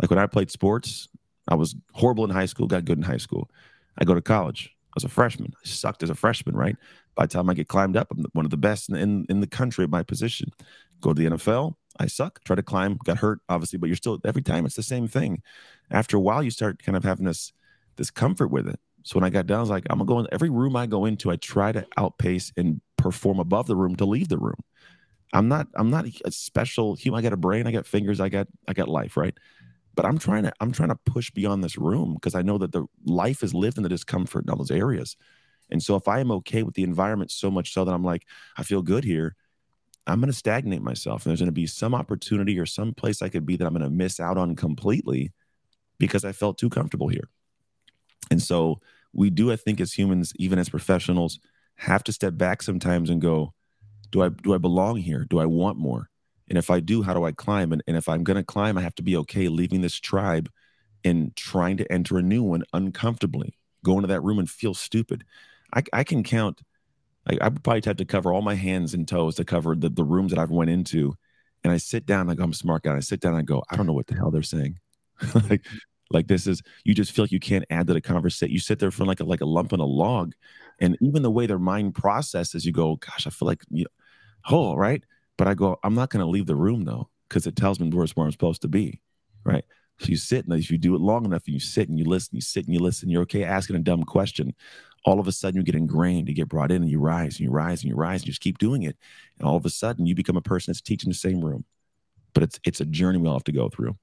Like when I played sports, I was horrible in high school, got good in high school. I go to college as a freshman. I sucked as a freshman, right? By the time I get climbed up, I'm one of the best in, in, in the country at my position. Go to the NFL, I suck. Try to climb, got hurt, obviously, but you're still every time it's the same thing. After a while, you start kind of having this this comfort with it. So when I got down, I was like, I'm gonna go in every room I go into, I try to outpace and perform above the room to leave the room. I'm not I'm not a special human. I got a brain, I got fingers, I got I got life, right? But I'm trying to I'm trying to push beyond this room because I know that the life is lived in the discomfort in all those areas. And so if I am okay with the environment so much so that I'm like, I feel good here, I'm going to stagnate myself. And there's going to be some opportunity or some place I could be that I'm going to miss out on completely because I felt too comfortable here. And so we do, I think, as humans, even as professionals, have to step back sometimes and go, do I do I belong here? Do I want more? And if I do, how do I climb? And, and if I'm going to climb, I have to be okay leaving this tribe and trying to enter a new one uncomfortably, go into that room and feel stupid. I, I can count. I, I probably have to cover all my hands and toes to cover the, the rooms that I've went into. And I sit down, like I'm a smart guy. I sit down and I go, I don't know what the hell they're saying. *laughs* like, like this is you just feel like you can't add to the conversation. You sit there for like a like a lump in a log. And even the way their mind processes, you go, gosh, I feel like you oh, right. But I go, I'm not gonna leave the room though, because it tells me where it's where I'm supposed to be. Right. So you sit and if you do it long enough, and you sit and you listen, you sit and you listen, you're okay asking a dumb question all of a sudden you get ingrained, you get brought in, and you rise and you rise and you rise, and you just keep doing it. And all of a sudden you become a person that's teaching the same room. But it's it's a journey we all have to go through.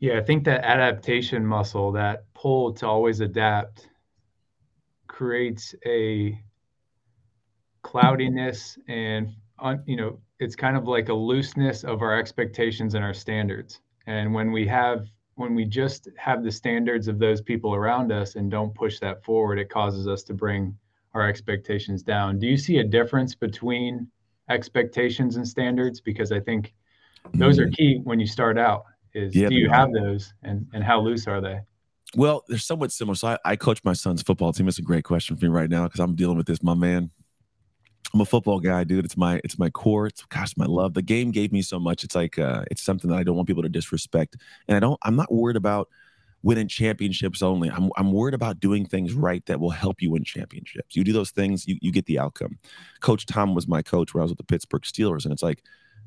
Yeah, I think that adaptation muscle, that pull to always adapt, creates a cloudiness and you know it's kind of like a looseness of our expectations and our standards and when we have when we just have the standards of those people around us and don't push that forward, it causes us to bring our expectations down. Do you see a difference between expectations and standards? Because I think those are mm. key when you start out. Is yeah, do you have those and, and how loose are they? Well, they're somewhat similar. So I, I coach my son's football team. It's a great question for me right now because I'm dealing with this, my man. I'm a football guy, dude. It's my it's my core. It's gosh, my love. The game gave me so much. It's like uh, it's something that I don't want people to disrespect. And I don't. I'm not worried about winning championships only. I'm I'm worried about doing things right that will help you win championships. You do those things, you you get the outcome. Coach Tom was my coach when I was with the Pittsburgh Steelers, and it's like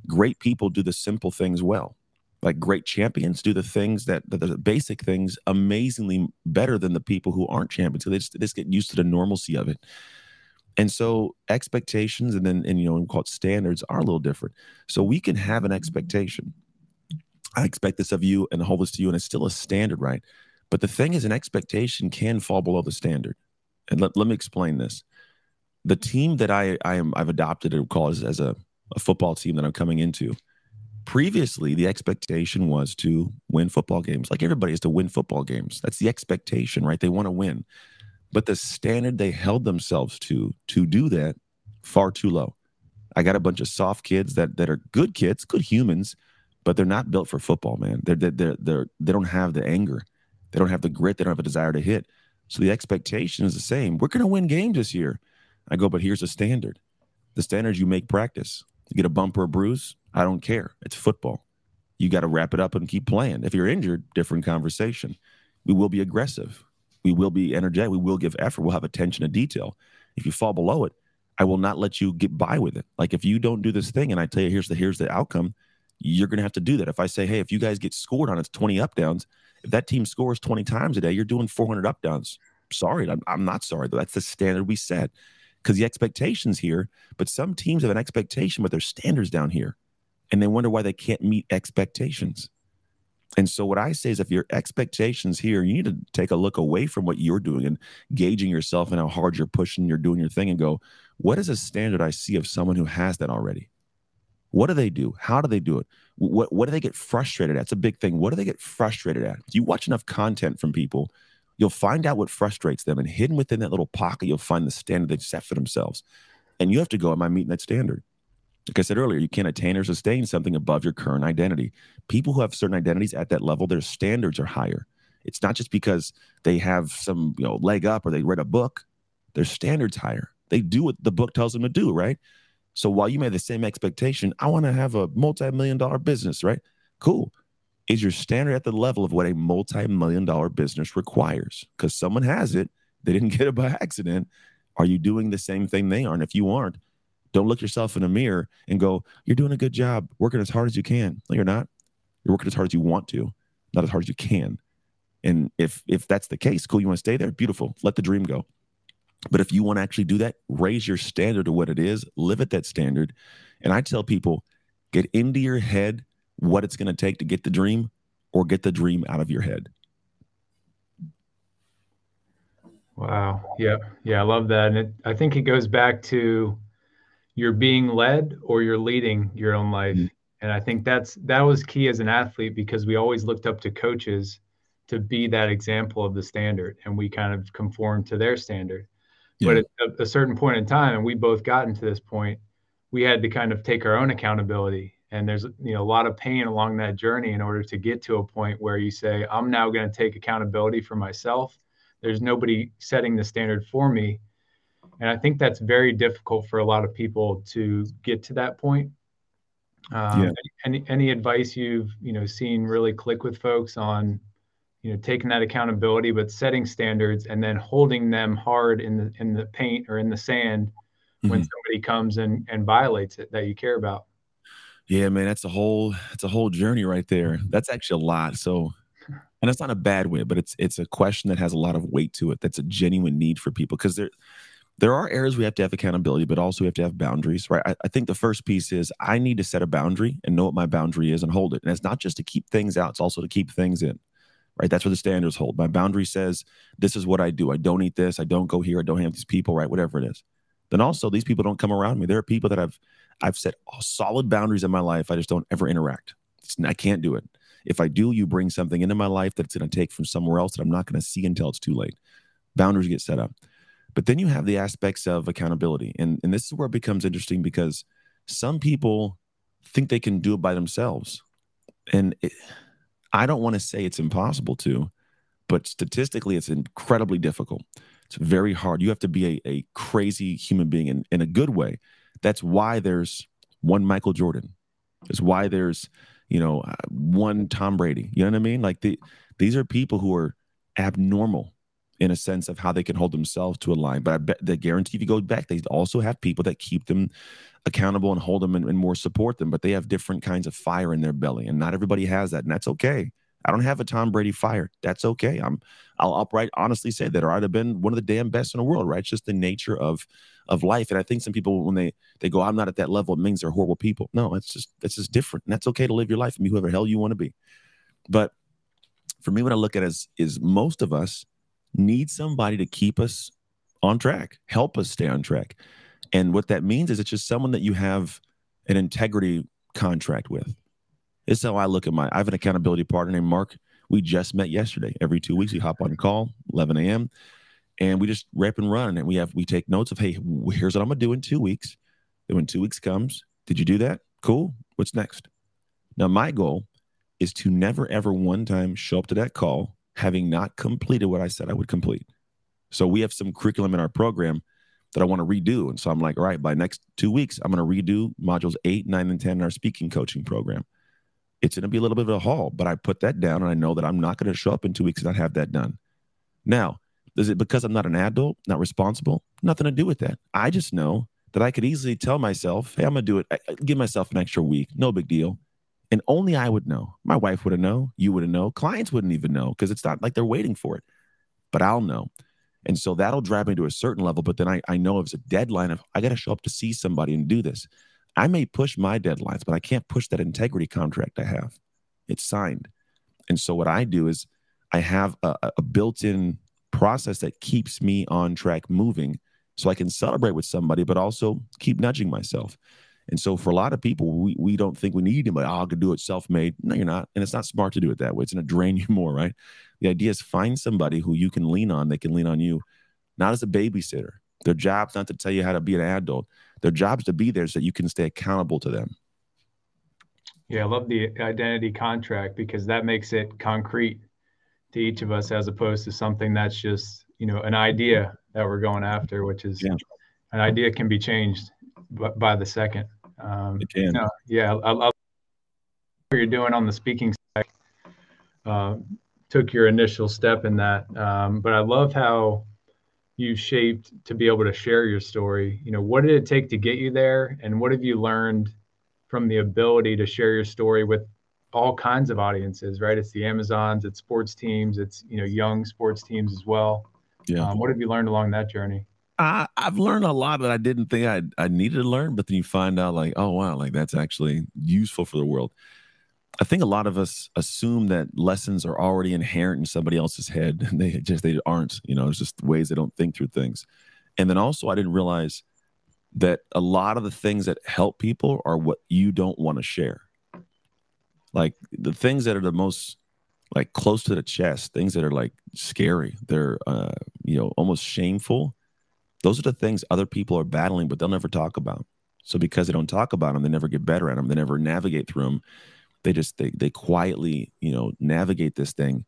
great people do the simple things well. Like great champions do the things that, the basic things amazingly better than the people who aren't champions. So they just, they just get used to the normalcy of it. And so expectations and then and you know we call it standards are a little different. So we can have an expectation. I expect this of you and hold this to you, and it's still a standard, right? But the thing is, an expectation can fall below the standard. And let, let me explain this. The team that I I am I've adopted to call as, as a, a football team that I'm coming into. Previously, the expectation was to win football games. Like everybody is to win football games. That's the expectation, right? They want to win but the standard they held themselves to to do that far too low. I got a bunch of soft kids that that are good kids, good humans, but they're not built for football, man. They're they're they're, they're they don't have the anger, they don't have the grit, they don't have a desire to hit. So the expectation is the same. We're going to win games this year. I go, but here's the standard. The standard you make practice. You get a bump or a bruise, I don't care. It's football. You got to wrap it up and keep playing. If you're injured, different conversation. We will be aggressive we will be energetic. We will give effort. We'll have attention to detail. If you fall below it, I will not let you get by with it. Like if you don't do this thing and I tell you here's the here's the outcome, you're gonna have to do that. If I say, hey, if you guys get scored on, it's 20 up downs. If that team scores 20 times a day, you're doing 400 up downs. Sorry, I'm, I'm not sorry. though. That's the standard we set because the expectations here. But some teams have an expectation, but their standards down here, and they wonder why they can't meet expectations. And so, what I say is, if your expectations here, you need to take a look away from what you're doing and gauging yourself and how hard you're pushing, you're doing your thing, and go, what is a standard I see of someone who has that already? What do they do? How do they do it? What what do they get frustrated at? It's a big thing. What do they get frustrated at? If you watch enough content from people, you'll find out what frustrates them, and hidden within that little pocket, you'll find the standard they've set for themselves. And you have to go, am I meeting that standard? Like I said earlier, you can't attain or sustain something above your current identity. People who have certain identities at that level, their standards are higher. It's not just because they have some you know leg up or they read a book, their standards higher. They do what the book tells them to do, right? So while you may have the same expectation, I want to have a multi-million dollar business, right? Cool. Is your standard at the level of what a multi-million dollar business requires? Because someone has it, they didn't *laughs* get it by accident. Are you doing the same thing they are? And if you aren't, don't look yourself in the mirror and go, You're doing a good job, working as hard as you can. No, you're not. You're working as hard as you want to, not as hard as you can. And if if that's the case, cool, you want to stay there, beautiful. Let the dream go. But if you want to actually do that, raise your standard to what it is, live at that standard. And I tell people, get into your head what it's going to take to get the dream or get the dream out of your head. Wow. Yeah. Yeah. I love that. And it, I think it goes back to you're being led or you're leading your own life. Mm-hmm. And I think that's that was key as an athlete because we always looked up to coaches to be that example of the standard and we kind of conformed to their standard. Yeah. But at a, a certain point in time, and we both gotten to this point, we had to kind of take our own accountability. And there's you know a lot of pain along that journey in order to get to a point where you say, I'm now going to take accountability for myself. There's nobody setting the standard for me and I think that's very difficult for a lot of people to get to that point. Um, yeah. Any any advice you've you know seen really click with folks on you know taking that accountability, but setting standards and then holding them hard in the in the paint or in the sand mm-hmm. when somebody comes and and violates it that you care about. Yeah, man, that's a whole that's a whole journey right there. That's actually a lot. So and it's not a bad way, but it's it's a question that has a lot of weight to it. That's a genuine need for people because there there are areas we have to have accountability, but also we have to have boundaries, right? I, I, think the first piece is I need to set a boundary and know what my boundary is and hold it. And it's not just to keep things out, it's also to keep things in, right? That's where the standards hold. My boundary says, this is what I do. I don't eat this. I don't go here. I don't have these people, right? Whatever it is. Then also, these people don't come around me. There are people that I've I've set solid boundaries in my life. I just don't ever interact. It's, I can't do it. If I do, you bring something into my life that's going to take from somewhere else that I'm not going to see until it's too late. Boundaries get set up. But then you have the aspects of accountability. And, and this is where it becomes interesting because some people think they can do it by themselves. And it, I don't want to say it's impossible to, but statistically, it's incredibly difficult. It's very hard. You have to be a, a crazy human being in, in a good way. That's why there's one Michael Jordan. It's why there's, you know, uh, one Tom Brady. You know what I mean? Like the, these are people who are abnormal in a sense of how they can hold themselves to a line. But I bet they guarantee if you go back, they also have people that keep them accountable and hold them and, and, more support them. But they have different kinds of fire in their belly, and not everybody has that, and that's okay. I don't have a Tom Brady fire. That's okay. I'm I'll upright honestly say that, or I'd have been one of the damn best in the world, right? It's just the nature of of life. And I think some people when they they go, I'm not at that level, it means they're horrible people. No, it's just it's just different. And that's okay to live your life and be whoever hell you want to be. But for me, what I look at is is most of us need somebody to keep us on track, help us stay on track. And what that means is it's just someone that you have an integrity contract with. Is how I look at my I have an accountability partner named Mark. We just met yesterday. Every two weeks we hop on call, 11 a.m. And we just rip and run. And we have we take notes of, hey, here's what I'm gonna do in two weeks. And when two weeks comes, did you do that? Cool. What's next? Now my goal is to never ever one time show up to that call having not completed what I said I would complete. So we have some curriculum in our program that I want to redo. And so I'm like, all right, by next two weeks, I'm going to redo modules eight, nine, and 10 in our speaking coaching program. It's going to be a little bit of a haul, but I put that down and I know that I'm not going to show up in two weeks and not have that done. Now, is it because I'm not an adult, not responsible? Nothing to do with that. I just know that I could easily tell myself, hey, I'm going to do it, give myself an extra week. No big deal. And only I would know. My wife wouldn't know. You wouldn't know. Clients wouldn't even know because it's not like they're waiting for it. But I'll know. And so that'll drive me to a certain level. But then I, I know if it's a deadline of I got to show up to see somebody and do this. I may push my deadlines, but I can't push that integrity contract I have. It's signed. And so what I do is I have a, a built-in process that keeps me on track moving so I can celebrate with somebody, but also keep nudging myself. And so for a lot of people, we, we don't think we need anybody. Oh, I could do it self-made. No, you're not. And it's not smart to do it that way. It's going to drain *laughs* you more, right? The idea is find somebody who you can lean on. They can lean on you, not as a babysitter. Their job's not to tell you how to be an adult. Their job's to be there so that you can stay accountable to them. Yeah, I love the identity contract because that makes it concrete to each of us as opposed to something that's just, you know, an idea that we're going after, which is yeah. an idea can be changed by the second. Um, it can. yeah, I, I love what you're doing on the speaking side. Uh, took your initial step in that, um, but I love how you shaped to be able to share your story. You know, what did it take to get you there, and what have you learned from the ability to share your story with all kinds of audiences, right? It's the Amazons, it's sports teams, it's you know young sports teams as well. Yeah. Um, what have you learned along that journey? I, I've learned a lot that I didn't think I I needed to learn, but then you find out like, oh wow, like that's actually useful for the world. I think a lot of us assume that lessons are already inherent in somebody else's head, *laughs* and they just they aren't. You know, it's just ways they don't think through things. And then also, I didn't realize that a lot of the things that help people are what you don't want to share. Like the things that are the most like close to the chest, things that are like scary, they're uh, you know almost shameful. Those are the things other people are battling, but they'll never talk about. So because they don't talk about them, they never get better at them. They never navigate through them. They just they they quietly you know navigate this thing,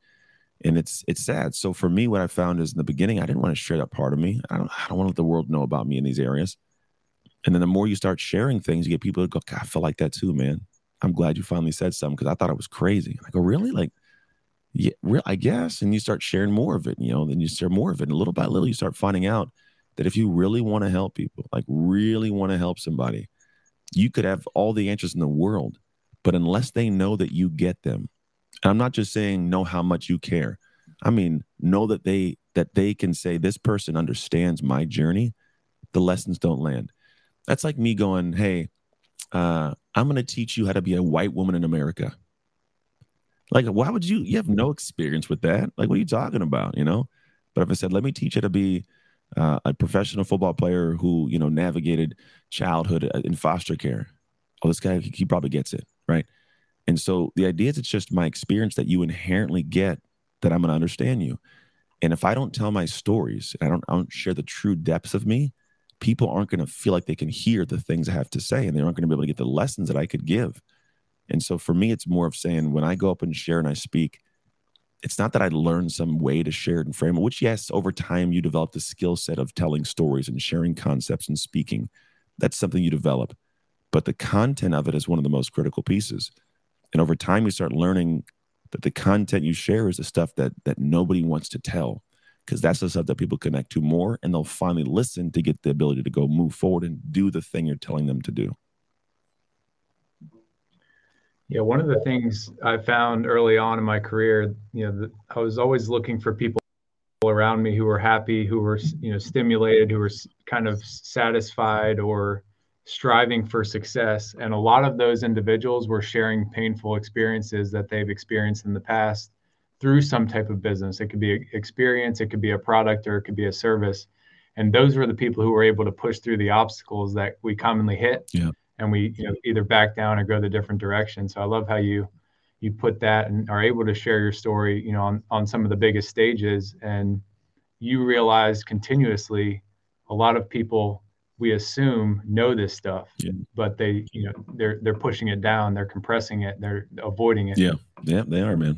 and it's it's sad. So for me, what I found is in the beginning, I didn't want to share that part of me. I don't I don't want to let the world know about me in these areas. And then the more you start sharing things, you get people to go, I feel like that too, man. I'm glad you finally said something because I thought it was crazy. I go, really? Like, yeah, real, I guess. And you start sharing more of it, you know, then you share more of it. And little by little, you start finding out that if you really want to help people, like really want to help somebody, you could have all the answers in the world. But unless they know that you get them, and I'm not just saying know how much you care. I mean, know that they that they can say this person understands my journey, the lessons don't land. That's like me going, hey, uh, I'm going to teach you how to be a white woman in America. Like, why would you? You have no experience with that. Like, what are you talking about? You know. But if I said, let me teach you to be uh, a professional football player who you know navigated childhood uh, in foster care, oh, this guy he probably gets it right. And so the idea is it's just my experience that you inherently get that I'm going to understand you. And if I don't tell my stories, I don't, I don't share the true depths of me, people aren't going to feel like they can hear the things I have to say and they aren't going to be able to get the lessons that I could give. And so for me, it's more of saying when I go up and share and I speak, it's not that I learned some way to share it and frame it, which, yes, over time you develop the skill set of telling stories and sharing concepts and speaking. That's something you develop. But the content of it is one of the most critical pieces. And over time, you start learning that the content you share is the stuff that that nobody wants to tell because that's the stuff that people connect to more and they'll finally listen to get the ability to go move forward and do the thing you're telling them to do yeah one of the things i found early on in my career you know the, i was always looking for people around me who were happy who were you know stimulated who were kind of satisfied or striving for success and a lot of those individuals were sharing painful experiences that they've experienced in the past through some type of business. It could be experience, it could be a product, or it could be a service. And those were the people who were able to push through the obstacles that we commonly hit. Yeah. And we you know either back down or go the different direction. So I love how you you put that and are able to share your story, you know, on, on some of the biggest stages. And you realize continuously a lot of people we assume know this stuff, yeah. but they, you know, they're they're pushing it down, they're compressing it, they're avoiding it. Yeah, yeah, they are, man.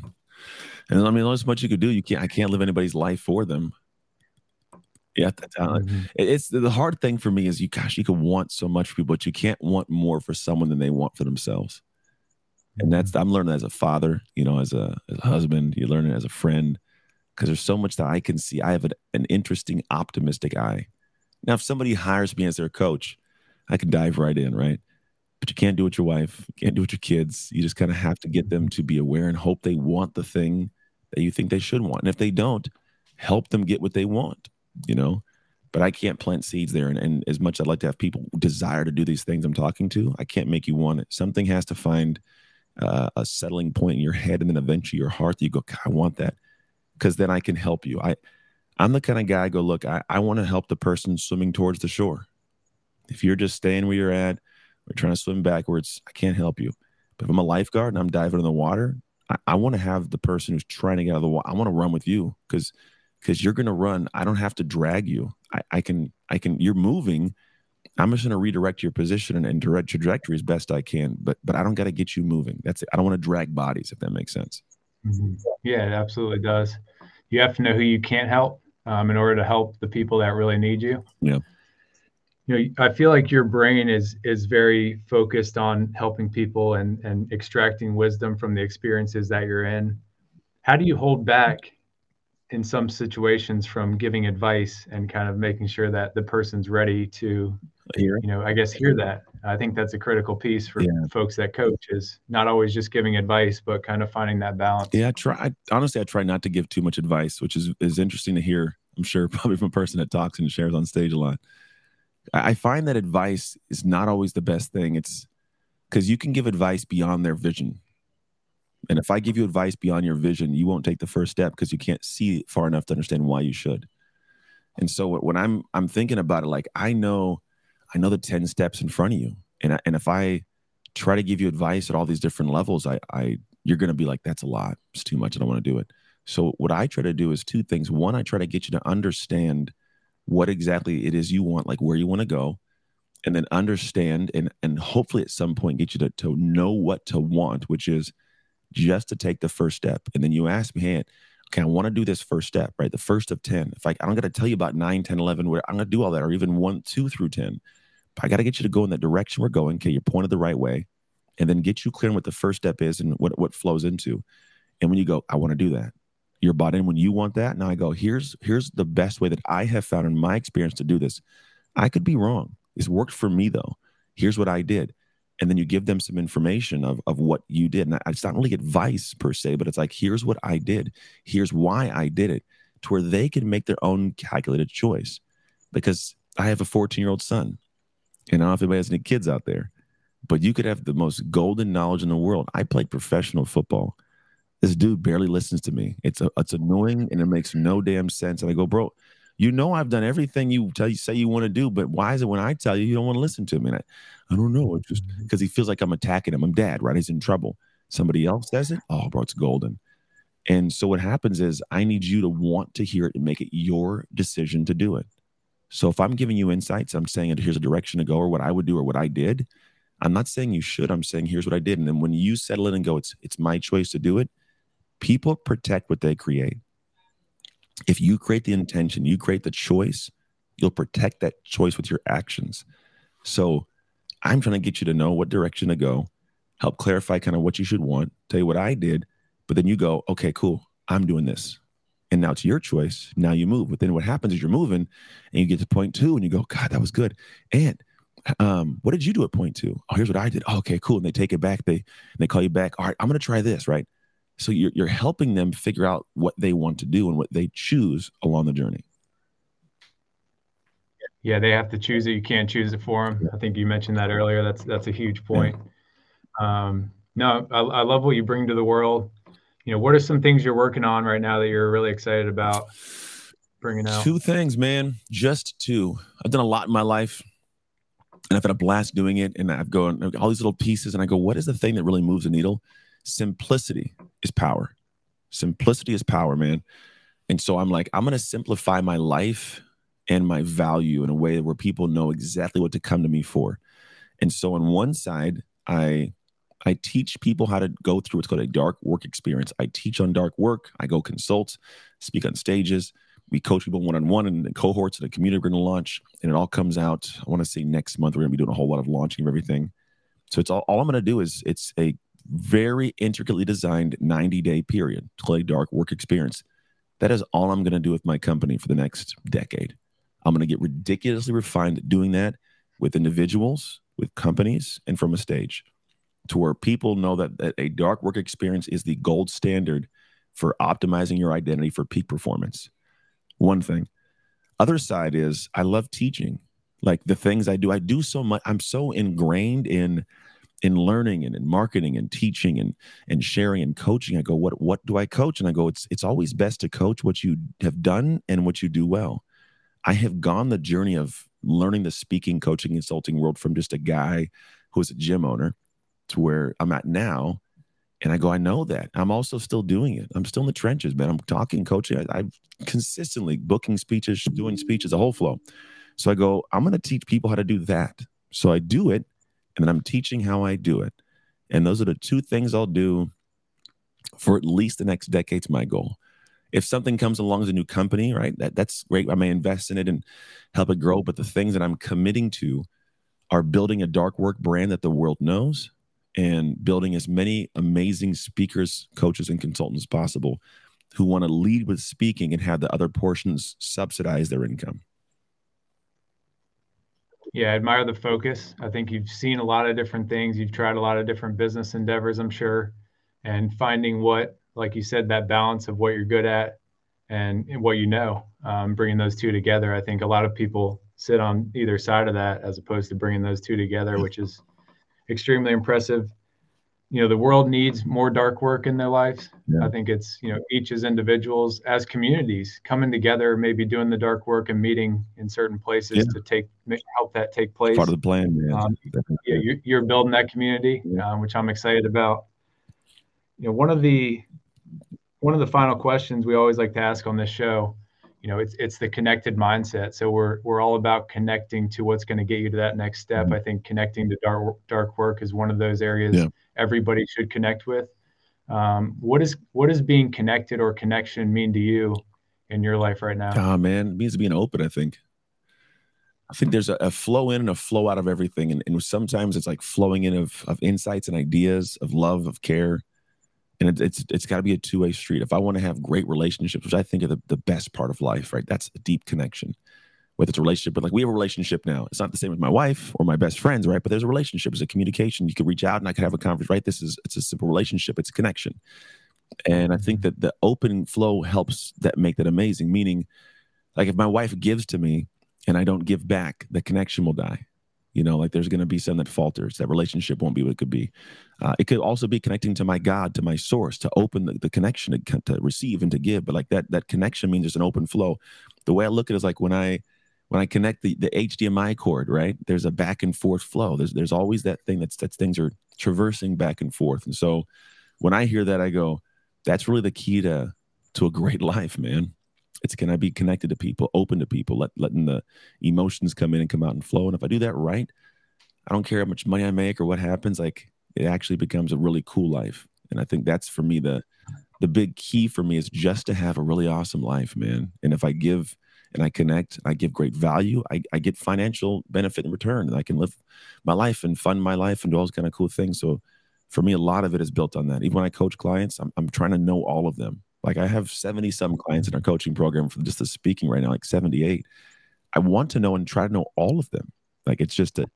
And I mean, there's much you could do. You can't. I can't live anybody's life for them. Yeah, the talent. Mm-hmm. It's the hard thing for me is you. Gosh, you can want so much for people, but you can't want more for someone than they want for themselves. And that's mm-hmm. I'm learning as a father, you know, as a, as a husband. You learn it as a friend because there's so much that I can see. I have an, an interesting, optimistic eye. Now, if somebody hires me as their coach, I can dive right in, right? but you can't do it with your wife, you can't do it with your kids. You just kind of have to get them to be aware and hope they want the thing that you think they should want. And if they don't, help them get what they want, you know? But I can't plant seeds there. And, and as much as I'd like to have people desire to do these things I'm talking to, I can't make you want it. Something has to find uh, a settling point in your head and then eventually your heart that you go, I want that. Because then I can help you. I, I'm the kind of guy I go, look, I, I want to help the person swimming towards the shore. If you're just staying where you're at, or trying to swim backwards, I can't help you. But if I'm a lifeguard and I'm diving in the water, I, I want to have the person who's trying to get out of the water. I want to run with you because because you're gonna run. I don't have to drag you. I, I can I can you're moving. I'm just gonna redirect your position and, and direct trajectory as best I can. But but I don't gotta get you moving. That's it. I don't want to drag bodies if that makes sense. Mm-hmm. Yeah, it absolutely does. You have to know who you can't help um, in order to help the people that really need you. Yeah you know i feel like your brain is is very focused on helping people and and extracting wisdom from the experiences that you're in how do you hold back in some situations from giving advice and kind of making sure that the person's ready to hear you know i guess hear that I think that's a critical piece for yeah. folks that coach is not always just giving advice, but kind of finding that balance. Yeah, I try. I, honestly, I try not to give too much advice, which is is interesting to hear. I'm sure *laughs* probably from a person that talks and shares on stage a lot. I, I find that advice is not always the best thing. It's because you can give advice beyond their vision. And if I give you advice beyond your vision, you won't take the first step because you can't see far enough to understand why you should. And so when I'm I'm thinking about it, like I know, I know the ten steps in front of you, and I, and if I try to give you advice at all these different levels, I I you're gonna be like that's a lot, it's too much, I don't want to do it. So what I try to do is two things. One, I try to get you to understand what exactly it is you want, like where you want to go, and then understand and and hopefully at some point get you to to know what to want, which is just to take the first step. And then you ask me, hey, okay, I want to do this first step, right? The first of 10. If I, I don't got to tell you about 9, 10, 11, where I'm going to do all that, or even 1, 2 through 10. But I got to get you to go in the direction we're going. Okay, you're pointed the right way. And then get you clear on what the first step is and what, what flows into. And when you go, I want to do that, you're bought in when you want that. Now I go, here's here's the best way that I have found in my experience to do this. I could be wrong. It's worked for me though. Here's what I did and then you give them some information of, of what you did. And it's not really advice per se, but it's like, here's what I did. Here's why I did it to where they can make their own calculated choice. Because I have a 14 year old son, and I don't know if anybody has any kids out there, but you could have the most golden knowledge in the world. I played professional football. This dude barely listens to me. It's a, it's annoying and it makes no damn sense. And I go, bro, you know I've done everything you tell you say you want to do, but why is it when I tell you you don't want to listen to me? And I, I don't know. It's just because mm-hmm. he feels like I'm attacking him. I'm dad, right? He's in trouble. Somebody else says it. Oh, bro, it's golden. And so what happens is I need you to want to hear it and make it your decision to do it. So if I'm giving you insights, I'm saying here's a direction to go or what I would do or what I did. I'm not saying you should. I'm saying here's what I did. And then when you settle in and go, it's it's my choice to do it, people protect what they create. If you create the intention, you create the choice, you'll protect that choice with your actions. So I'm trying to get you to know what direction to go, help clarify kind of what you should want, tell you what I did, but then you go, okay, cool, I'm doing this. And now it's your choice. Now you move. But then what happens is you're moving and you get to point two and you go, God, that was good. And um, what did you do at point two? Oh, here's what I did. Oh, okay, cool. And they take it back. They they call you back. All right, I'm gonna try this, right? So you're you're helping them figure out what they want to do and what they choose along the journey. Yeah, they have to choose it. You can't choose it for them. I think you mentioned that earlier. That's that's a huge point. Yeah. Um, no, I, I love what you bring to the world. You know, what are some things you're working on right now that you're really excited about bringing out? Two things, man. Just two. I've done a lot in my life, and I've had a blast doing it. And I've gone all these little pieces, and I go, what is the thing that really moves the needle? Simplicity is power. Simplicity is power, man. And so I'm like, I'm going to simplify my life and my value in a way where people know exactly what to come to me for. And so on one side, I I teach people how to go through what's called a dark work experience. I teach on dark work. I go consult, speak on stages. We coach people one on one and the cohorts and the community we're going to launch. And it all comes out, I want to say next month, we're going to be doing a whole lot of launching of everything. So it's all, all I'm going to do is it's a very intricately designed 90 day period to play dark work experience. That is all I'm going to do with my company for the next decade. I'm going to get ridiculously refined at doing that with individuals, with companies, and from a stage to where people know that, that a dark work experience is the gold standard for optimizing your identity for peak performance. One thing. Other side is I love teaching. Like the things I do, I do so much. I'm so ingrained in in learning and in marketing and teaching and and sharing and coaching. I go, what what do I coach? And I go, it's it's always best to coach what you have done and what you do well. I have gone the journey of learning the speaking, coaching, consulting world from just a guy who was a gym owner to where I'm at now. And I go, I know that. I'm also still doing it. I'm still in the trenches, man. I'm talking, coaching. I, am consistently booking speeches, doing speeches, a whole flow. So I go, I'm going to teach people how to do that. So I do it, and then I'm teaching how I do it. And those are the two things I'll do for at least the next decade's my goal if something comes along as a new company, right, that, that's great. I may invest in it and help it grow. But the things that I'm committing to are building a dark work brand that the world knows and building as many amazing speakers, coaches, and consultants possible who want to lead with speaking and have the other portions subsidize their income. Yeah, I admire the focus. I think you've seen a lot of different things. You've tried a lot of different business endeavors, I'm sure, and finding what, like you said, that balance of what you're good at and, what you know, um, bringing those two together. I think a lot of people sit on either side of that as opposed to bringing those two together, which is extremely impressive you know the world needs more dark work in their lives yeah. i think it's you know each as individuals as communities coming together maybe doing the dark work and meeting in certain places yeah. to take help that take place part of the plan yeah, um, yeah you're, you're, building that community yeah. um, which i'm excited about you know one of the one of the final questions we always like to ask on this show you know it's it's the connected mindset. So we're we're all about connecting to what's going to get you to that next step. Mm-hmm. i think connecting to dark dark work is one of those areas yeah. everybody should connect with. Um, what is what does being connected or connection mean to you in your life right now? Oh man it means being open i think. I think there's a, a flow in and a flow out of everything. And, and sometimes it's like flowing in of, of insights and ideas of love of care and it, it's it's got to be a two-way street. If i want to have great relationships which i think are the, the best part of life right? That's a deep connection whether it's a relationship. But like we have a relationship now. It's not the same with my wife or my best friends right? But there's a relationship. It's a communication. You could reach out and i could have a conversation right? This is it's a simple relationship. It's a connection. And i think mm-hmm. that the open flow helps that make that amazing. Meaning like if my wife gives to me and i don't give back the connection will die. You know like there's going to be some that falters. That relationship won't be what it could be uh, it could also be connecting to my god to my source to open the, the connection to, to, receive and to give but like that that connection means there's an open flow the way i look at it is like when i when i connect the, the hdmi cord right there's a back and forth flow there's there's always that thing that's that things are traversing back and forth and so when i hear that i go that's really the key to to a great *laughs* life man it's can I be connected to people, open to people, let, letting the emotions come in and come out and flow. And if I do that right, I don't care how much money I make or what happens. Like it actually becomes a really cool life. And I think that's for me the the big key for me is just to have a really awesome life, man. And if I give and I connect, I give great value, I, I get financial benefit in return, and I can live my life and fund my life and do all those kind of cool things. So for me, a lot of it is built on that. Even when I coach clients, I'm, I'm trying to know all of them. Like I have 70 some clients in our coaching program from just the speaking right now, like 78. I want to know and try to know all of them. Like it's just a,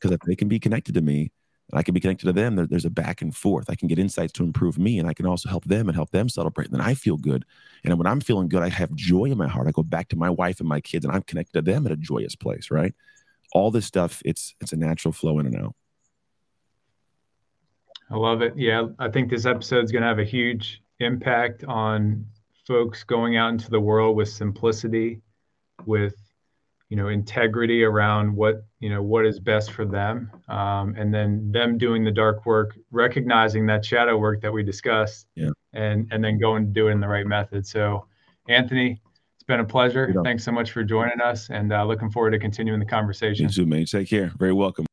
because if they can be connected to me and I can be connected to them, there, there's a back and forth. I can get insights to improve me and I can also help them and help them celebrate. And then I feel good. And when I'm feeling good, I have joy in my heart. I go back to my wife and my kids and I'm connected to them at a joyous place, right? All this stuff, it's it's a natural flow in and out. I love it. Yeah, I think this episode is going to have a huge impact on folks going out into the world with simplicity, with you know integrity around what you know what is best for them, um, and then them doing the dark work, recognizing that shadow work that we discussed, yeah. and and then going to do it in the right method. So, Anthony, it's been a pleasure. Thanks so much for joining us, and uh, looking forward to continuing the conversation. You too, man. Take care. Very welcome.